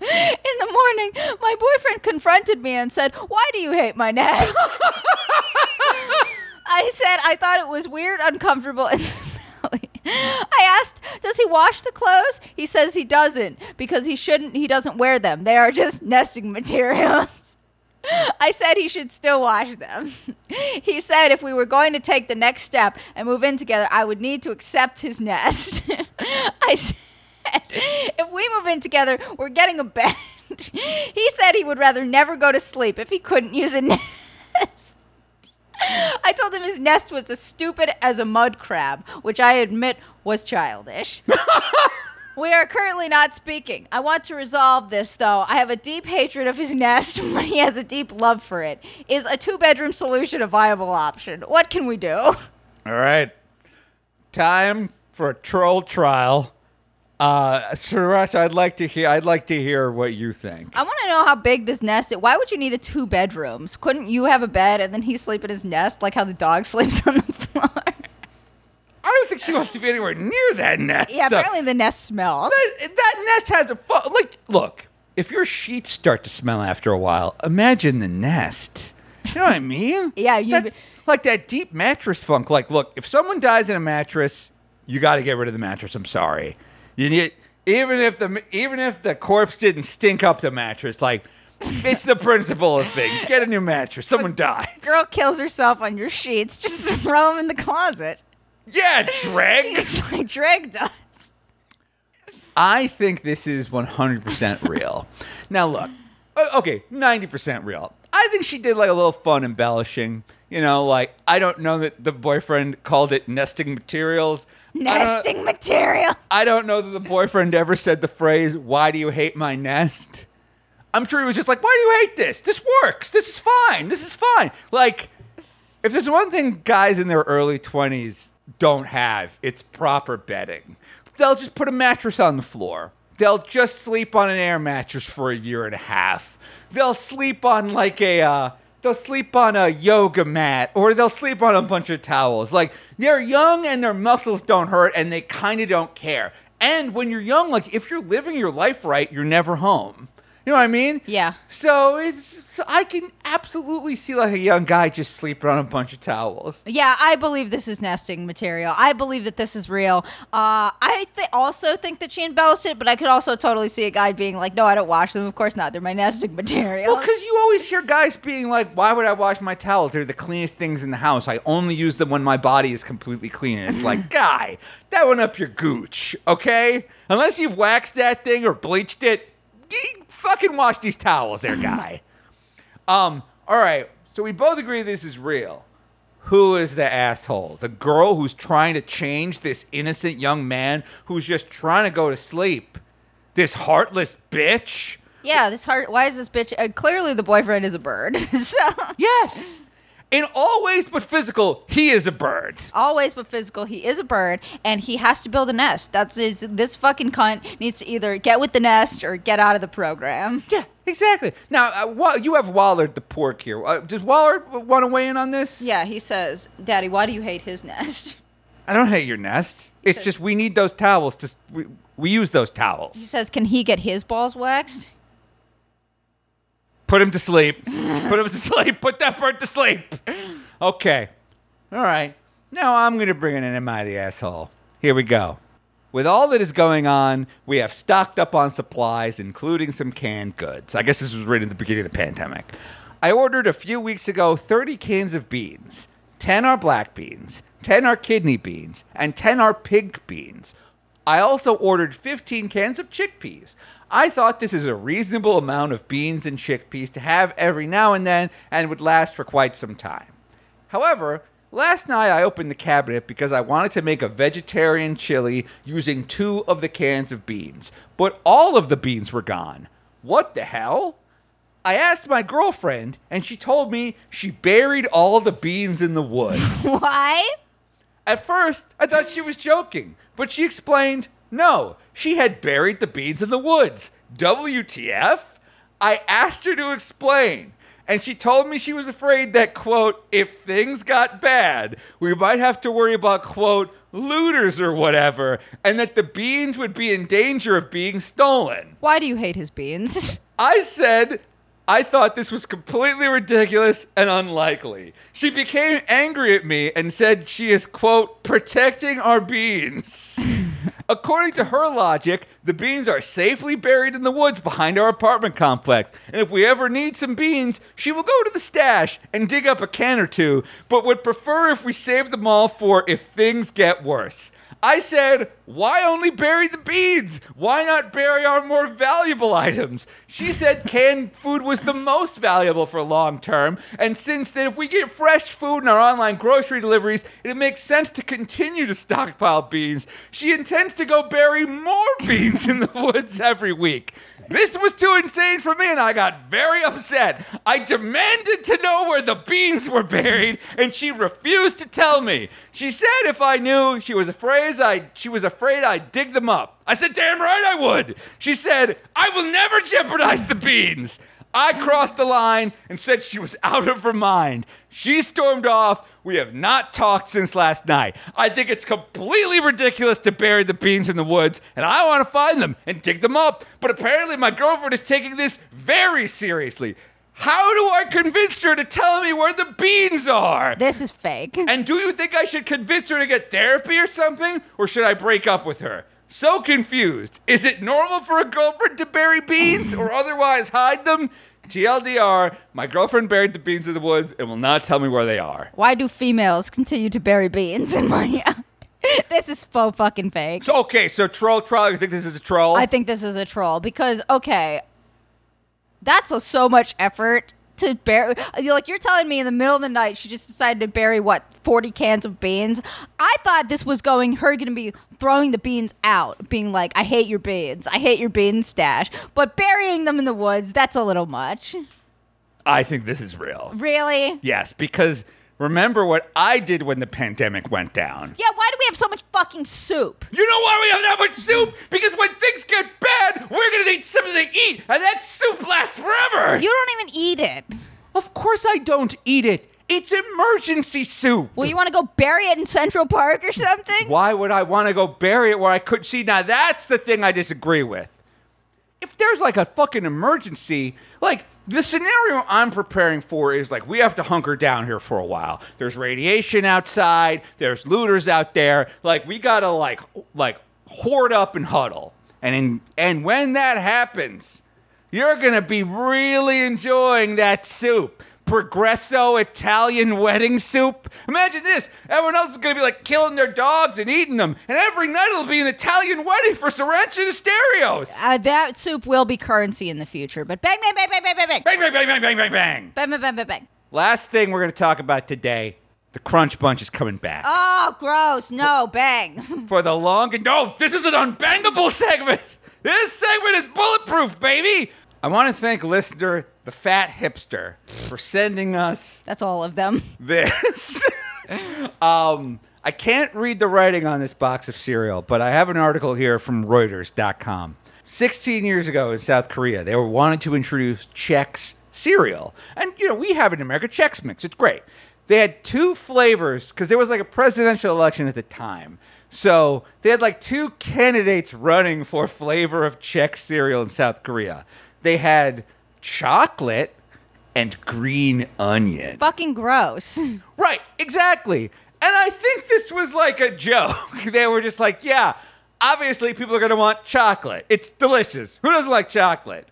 In the morning, my boyfriend confronted me and said, Why do you hate my nest? (laughs) I said I thought it was weird, uncomfortable, and (laughs) smelly. I asked, Does he wash the clothes? He says he doesn't because he shouldn't, he doesn't wear them. They are just nesting materials. (laughs) I said he should still wash them. He said if we were going to take the next step and move in together, I would need to accept his nest. I said, if we move in together, we're getting a bed. (laughs) he said he would rather never go to sleep if he couldn't use a (laughs) nest. I told him his nest was as stupid as a mud crab, which I admit was childish. (laughs) We are currently not speaking. I want to resolve this, though. I have a deep hatred of his nest, but he has a deep love for it. Is a two bedroom solution a viable option? What can we do? All right. Time for a troll trial. Uh, Sriracha, I'd like to hear. I'd like to hear what you think. I want to know how big this nest is. Why would you need a two bedrooms? Couldn't you have a bed and then he sleep in his nest like how the dog (laughs) sleeps on the floor? I don't think she wants to be anywhere near that nest. yeah, apparently the nest smells. that, that nest has a fu- like. Look, if your sheets start to smell after a while, imagine the nest. You know what I mean? (laughs) Yeah, you- like that deep mattress funk. Like, look, if someone dies in a mattress, you got to get rid of the mattress. I'm sorry. You need even if the even if the corpse didn't stink up the mattress, like it's the principle of thing. Get a new mattress. Someone died. Girl kills herself on your sheets. Just (laughs) throw them in the closet. Yeah, Dreg. (laughs) It's like Dreg does. I think this is 100% real. now, look, okay, 90% real. I think she did like a little fun embellishing. You know, like, I don't know that the boyfriend called it nesting materials. I Nesting material. I don't know that the boyfriend ever said the phrase, Why do you hate my nest? I'm sure he was just like, Why do you hate this? This works. This is fine. This is fine. Like, if there's one thing guys in their early 20s don't have, it's proper bedding. They'll just put a mattress on the floor. They'll just sleep on an air mattress for a year and a half. They'll sleep on like a uh, they'll sleep on a yoga mat or they'll sleep on a bunch of towels. Like they're young and their muscles don't hurt and they kind of don't care. And when you're young, like if you're living your life right, you're never home. You know what I mean? Yeah. So it's so I can absolutely see like a young guy just sleeping on a bunch of towels. Yeah, I believe this is nesting material. I believe that this is real. Uh, I th- also think that she embellished it, but I could also totally see a guy being like, "No, I don't wash them. Of course not. They're my nesting material." Well, because you always hear guys being like, "Why would I wash my towels? They're the cleanest things in the house. I only use them when my body is completely clean." And it's like, (laughs) guy, that went up your gooch, okay? Unless you've waxed that thing or bleached it, fucking wash these towels, there, guy. um, all right. So we both agree this is real. Who is the asshole? The girl who's trying to change this innocent young man who's just trying to go to sleep. This heartless bitch. yeah, this heart. Why is this bitch? Uh, clearly, the boyfriend is a bird. (laughs) so Yes. In all ways but physical, he is a bird. always but physical. He is a bird, and he has to build a nest. That's his, this fucking cunt needs to either get with the nest or get out of the program. Yeah, exactly. Now, uh, you have Waller the porg here. Uh, does Waller want to weigh in on this? Yeah, he says, "Daddy, why do you hate his nest?" (laughs) I don't hate your nest. It's says- just we need those towels to. We, we use those towels. He says, "Can he get his balls waxed?" Put him to sleep. Put him to sleep. Put that bird to sleep. Okay. All right. Now I'm going to bring in an Am I the Asshole? Here we go. With all that is going on, we have stocked up on supplies, including some canned goods. I guess this was written at the beginning of the pandemic. I ordered a few weeks ago 30 cans of beans. 10 are black beans, 10 are kidney beans, and 10 are pig beans. I also ordered 15 cans of chickpeas. I thought this is a reasonable amount of beans and chickpeas to have every now and then and would last for quite some time. However, last night I opened the cabinet because I wanted to make a vegetarian chili using two of the cans of beans, but all of the beans were gone. What the hell? I asked my girlfriend, and she told me she buried all the beans in the woods. (laughs) Why? At first, I thought she was joking, but she explained no, she had buried the beans in the woods. WTF? I asked her to explain, and she told me she was afraid that, quote, if things got bad, we might have to worry about, quote, looters or whatever, and that the beans would be in danger of being stolen. Why do you hate his beans? (laughs) I said I thought this was completely ridiculous and unlikely. She became angry at me and said she is, quote, protecting our beans. (laughs) According to her logic, the beans are safely buried in the woods behind our apartment complex. And if we ever need some beans, she will go to the stash and dig up a can or two, but would prefer if we save them all for if things get worse. I said, why only bury the beans? Why not bury our more valuable items? She said canned food was the most valuable for long term, and since then, if we get fresh food in our online grocery deliveries, it makes sense to continue to stockpile beans. She intends to go bury more (laughs) beans in the woods every week. This was too insane for me, and I got very upset. I demanded to know where the beans were buried, and she refused to tell me. She said if I knew, she was afraid I she was afraid I'd dig them up. I said, "Damn right I would." She said, "I will never jeopardize the beans." I crossed the line and said she was out of her mind. She stormed off. We have not talked since last night. I think it's completely ridiculous to bury the beans in the woods, and I want to find them and dig them up. But apparently, my girlfriend is taking this very seriously. How do I convince her to tell me where the beans are? This is fake. And do you think I should convince her to get therapy or something? Or should I break up with her? So confused. Is it normal for a girlfriend to bury beans or otherwise hide them? TLDR, my girlfriend buried the beans in the woods and will not tell me where they are. Why do females continue to bury beans in my (laughs) yard? this is faux fucking fake. So, okay, so troll troll, you think this is a troll? I think this is a troll because okay, that's a, so much effort to bury. Like you're telling me in the middle of the night, she just decided to bury what forty cans of beans. I thought this was going her going to be throwing the beans out, being like, "I hate your beans. I hate your bean stash." But burying them in the woods, that's a little much. I think this is real. Really? Yes, because remember what I did when the pandemic went down. Yeah. Why do we have so much fucking soup? You know why we have that much soup? Because when things get bad, we're gonna need something to eat, and that soup lasts forever. You don't even eat it. of course, I don't eat it. It's emergency soup. Well, you want to go bury it in Central Park or something? Why would I want to go bury it where I could see? Now that's the thing I disagree with. If there's like a fucking emergency, like the scenario I'm preparing for is like we have to hunker down here for a while. There's radiation outside, there's looters out there. Like we gotta like like hoard up and huddle. And in, and when that happens, you're gonna be really enjoying that soup. Progresso Italian wedding soup. Imagine this. Everyone else is going to be like killing their dogs and eating them. And every night it'll be an Italian wedding for Sorrento to Stereos. Uh, that soup will be currency in the future. But bang, bang, bang, bang, bang, bang, bang. Bang, bang, bang, bang, bang, bang, bang. Bang, bang, bang, bang, bang. Last thing we're going to talk about today the Crunch Bunch is coming back. Oh, gross. No, bang. For the long and no, this is an unbangable segment. This segment is bulletproof, baby. I want to thank listener the fat hipster for sending us That's all of them. (laughs) this. (laughs) um, I can't read the writing on this box of cereal, but I have an article here from Reuters.com. 16 years ago in South Korea, they were wanting to introduce Chex cereal. And, you know, we have it in America, Chex Mix. It's great. They had two flavors because there was like a presidential election at the time. So they had like two candidates running for flavor of Chex cereal in South Korea. They had chocolate and green onion. Fucking gross. (laughs) Right, exactly. And I think this was like a joke. (laughs) they were just like, yeah, obviously people are going to want chocolate. It's delicious. Who doesn't like chocolate?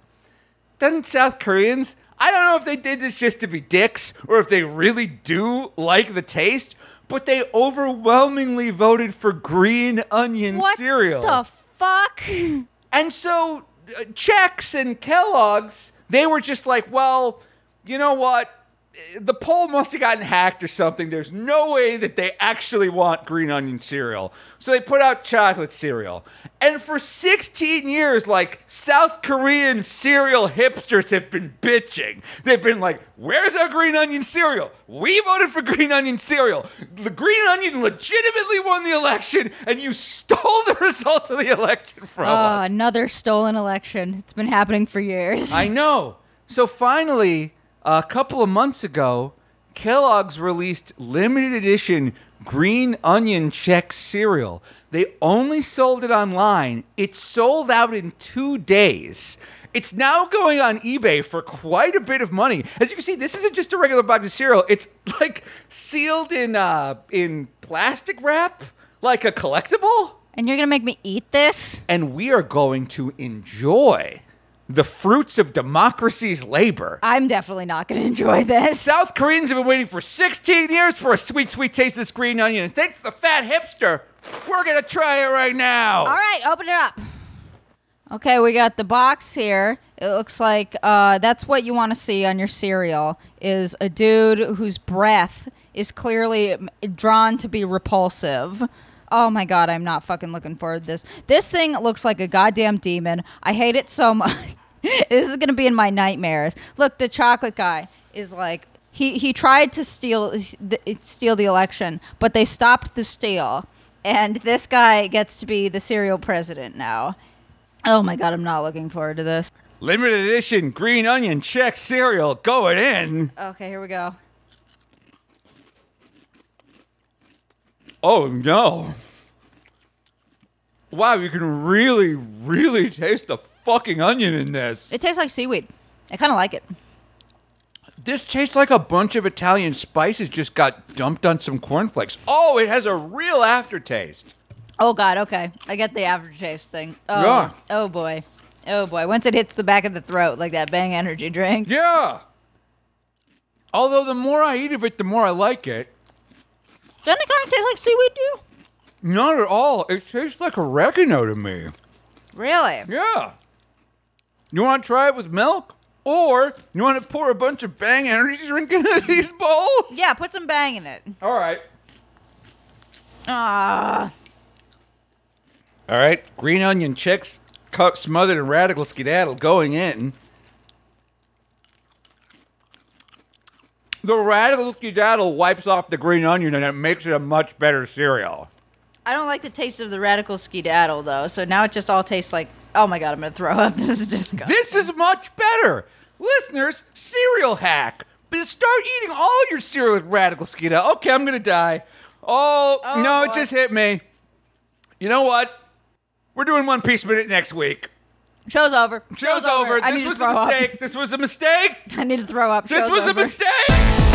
Then South Koreans, I don't know if they did this just to be dicks or if they really do like the taste, but they overwhelmingly voted for green onion what cereal. What the fuck? (laughs) And so uh, Chex and Kellogg's, they were just like, well, you know what? The poll must have gotten hacked or something. There's no way that they actually want green onion cereal. So they put out chocolate cereal. And for 16 years, like South Korean cereal hipsters have been bitching. They've been like, where's our green onion cereal? We voted for green onion cereal. The green onion legitimately won the election, and you stole the (laughs) results of the election from Oh, us. another stolen election. It's been happening for years. I know. So finally, a couple of months ago, Kellogg's released limited edition green onion Chex cereal. They only sold it online. It sold out in two days. It's now going on eBay for quite a bit of money. As you can see, this isn't just a regular box of cereal. It's like sealed in uh, in plastic wrap, like a collectible. and you're gonna make me eat this? And we are going to enjoy the fruits of democracy's labor. I'm definitely not gonna enjoy this. South Koreans have been waiting for 16 years for a sweet, sweet taste of this green onion. And thanks to the fat hipster, we're going to try it right now. All right, open it up. Okay, we got the box here. It looks like uh, that's what you want to see on your cereal is a dude whose breath is clearly drawn to be repulsive. Oh my god, I'm not fucking looking forward to this. This thing looks like a goddamn demon. I hate it so much. (laughs) this is gonna be in my nightmares. Look, the chocolate guy is like he he tried to steal steal the election, but they stopped the steal, and this guy gets to be the cereal president now. Oh my god, I'm not looking forward to this. Limited edition green onion Chex cereal going in. Okay, here we go. Oh no. Wow, you can really, really taste the fucking onion in this. It tastes like seaweed. I kind of like it. This tastes like a bunch of Italian spices just got dumped on some cornflakes. Oh, it has a real aftertaste. Oh God. Okay, I get the aftertaste thing. Oh, Yeah. oh boy. Oh boy. Once it hits the back of the throat, like that Bang energy drink. Yeah. Although the more I eat of it, the more I like it. Doesn't it kind of taste like seaweed too? Not at all. It tastes like oregano to me. Really? Yeah. You want to try it with milk? Or you want to pour a bunch of Bang energy drink into (laughs) these bowls? Yeah. Put some Bang in it. All right. Ah. All right. Green onion chicks cut, smothered in Radical Skadattle going in. The Radical Skadattle wipes off the green onion and it makes it a much better cereal. I don't like the taste of the Radical Skadattle though, so now it just all tastes like. Oh my god, I'm gonna throw up. (laughs) This is disgusting. This is much better. Listeners, cereal hack. But Start eating all your cereal with Radical Skadattle. Okay, I'm to die. Oh, Oh, no, it just hit me. You know what? We're doing One Piece Minute next week. Show's over. Show's over. I This was a throw up. mistake. This was a mistake. (laughs) I need to throw up. This Show's was a mistake.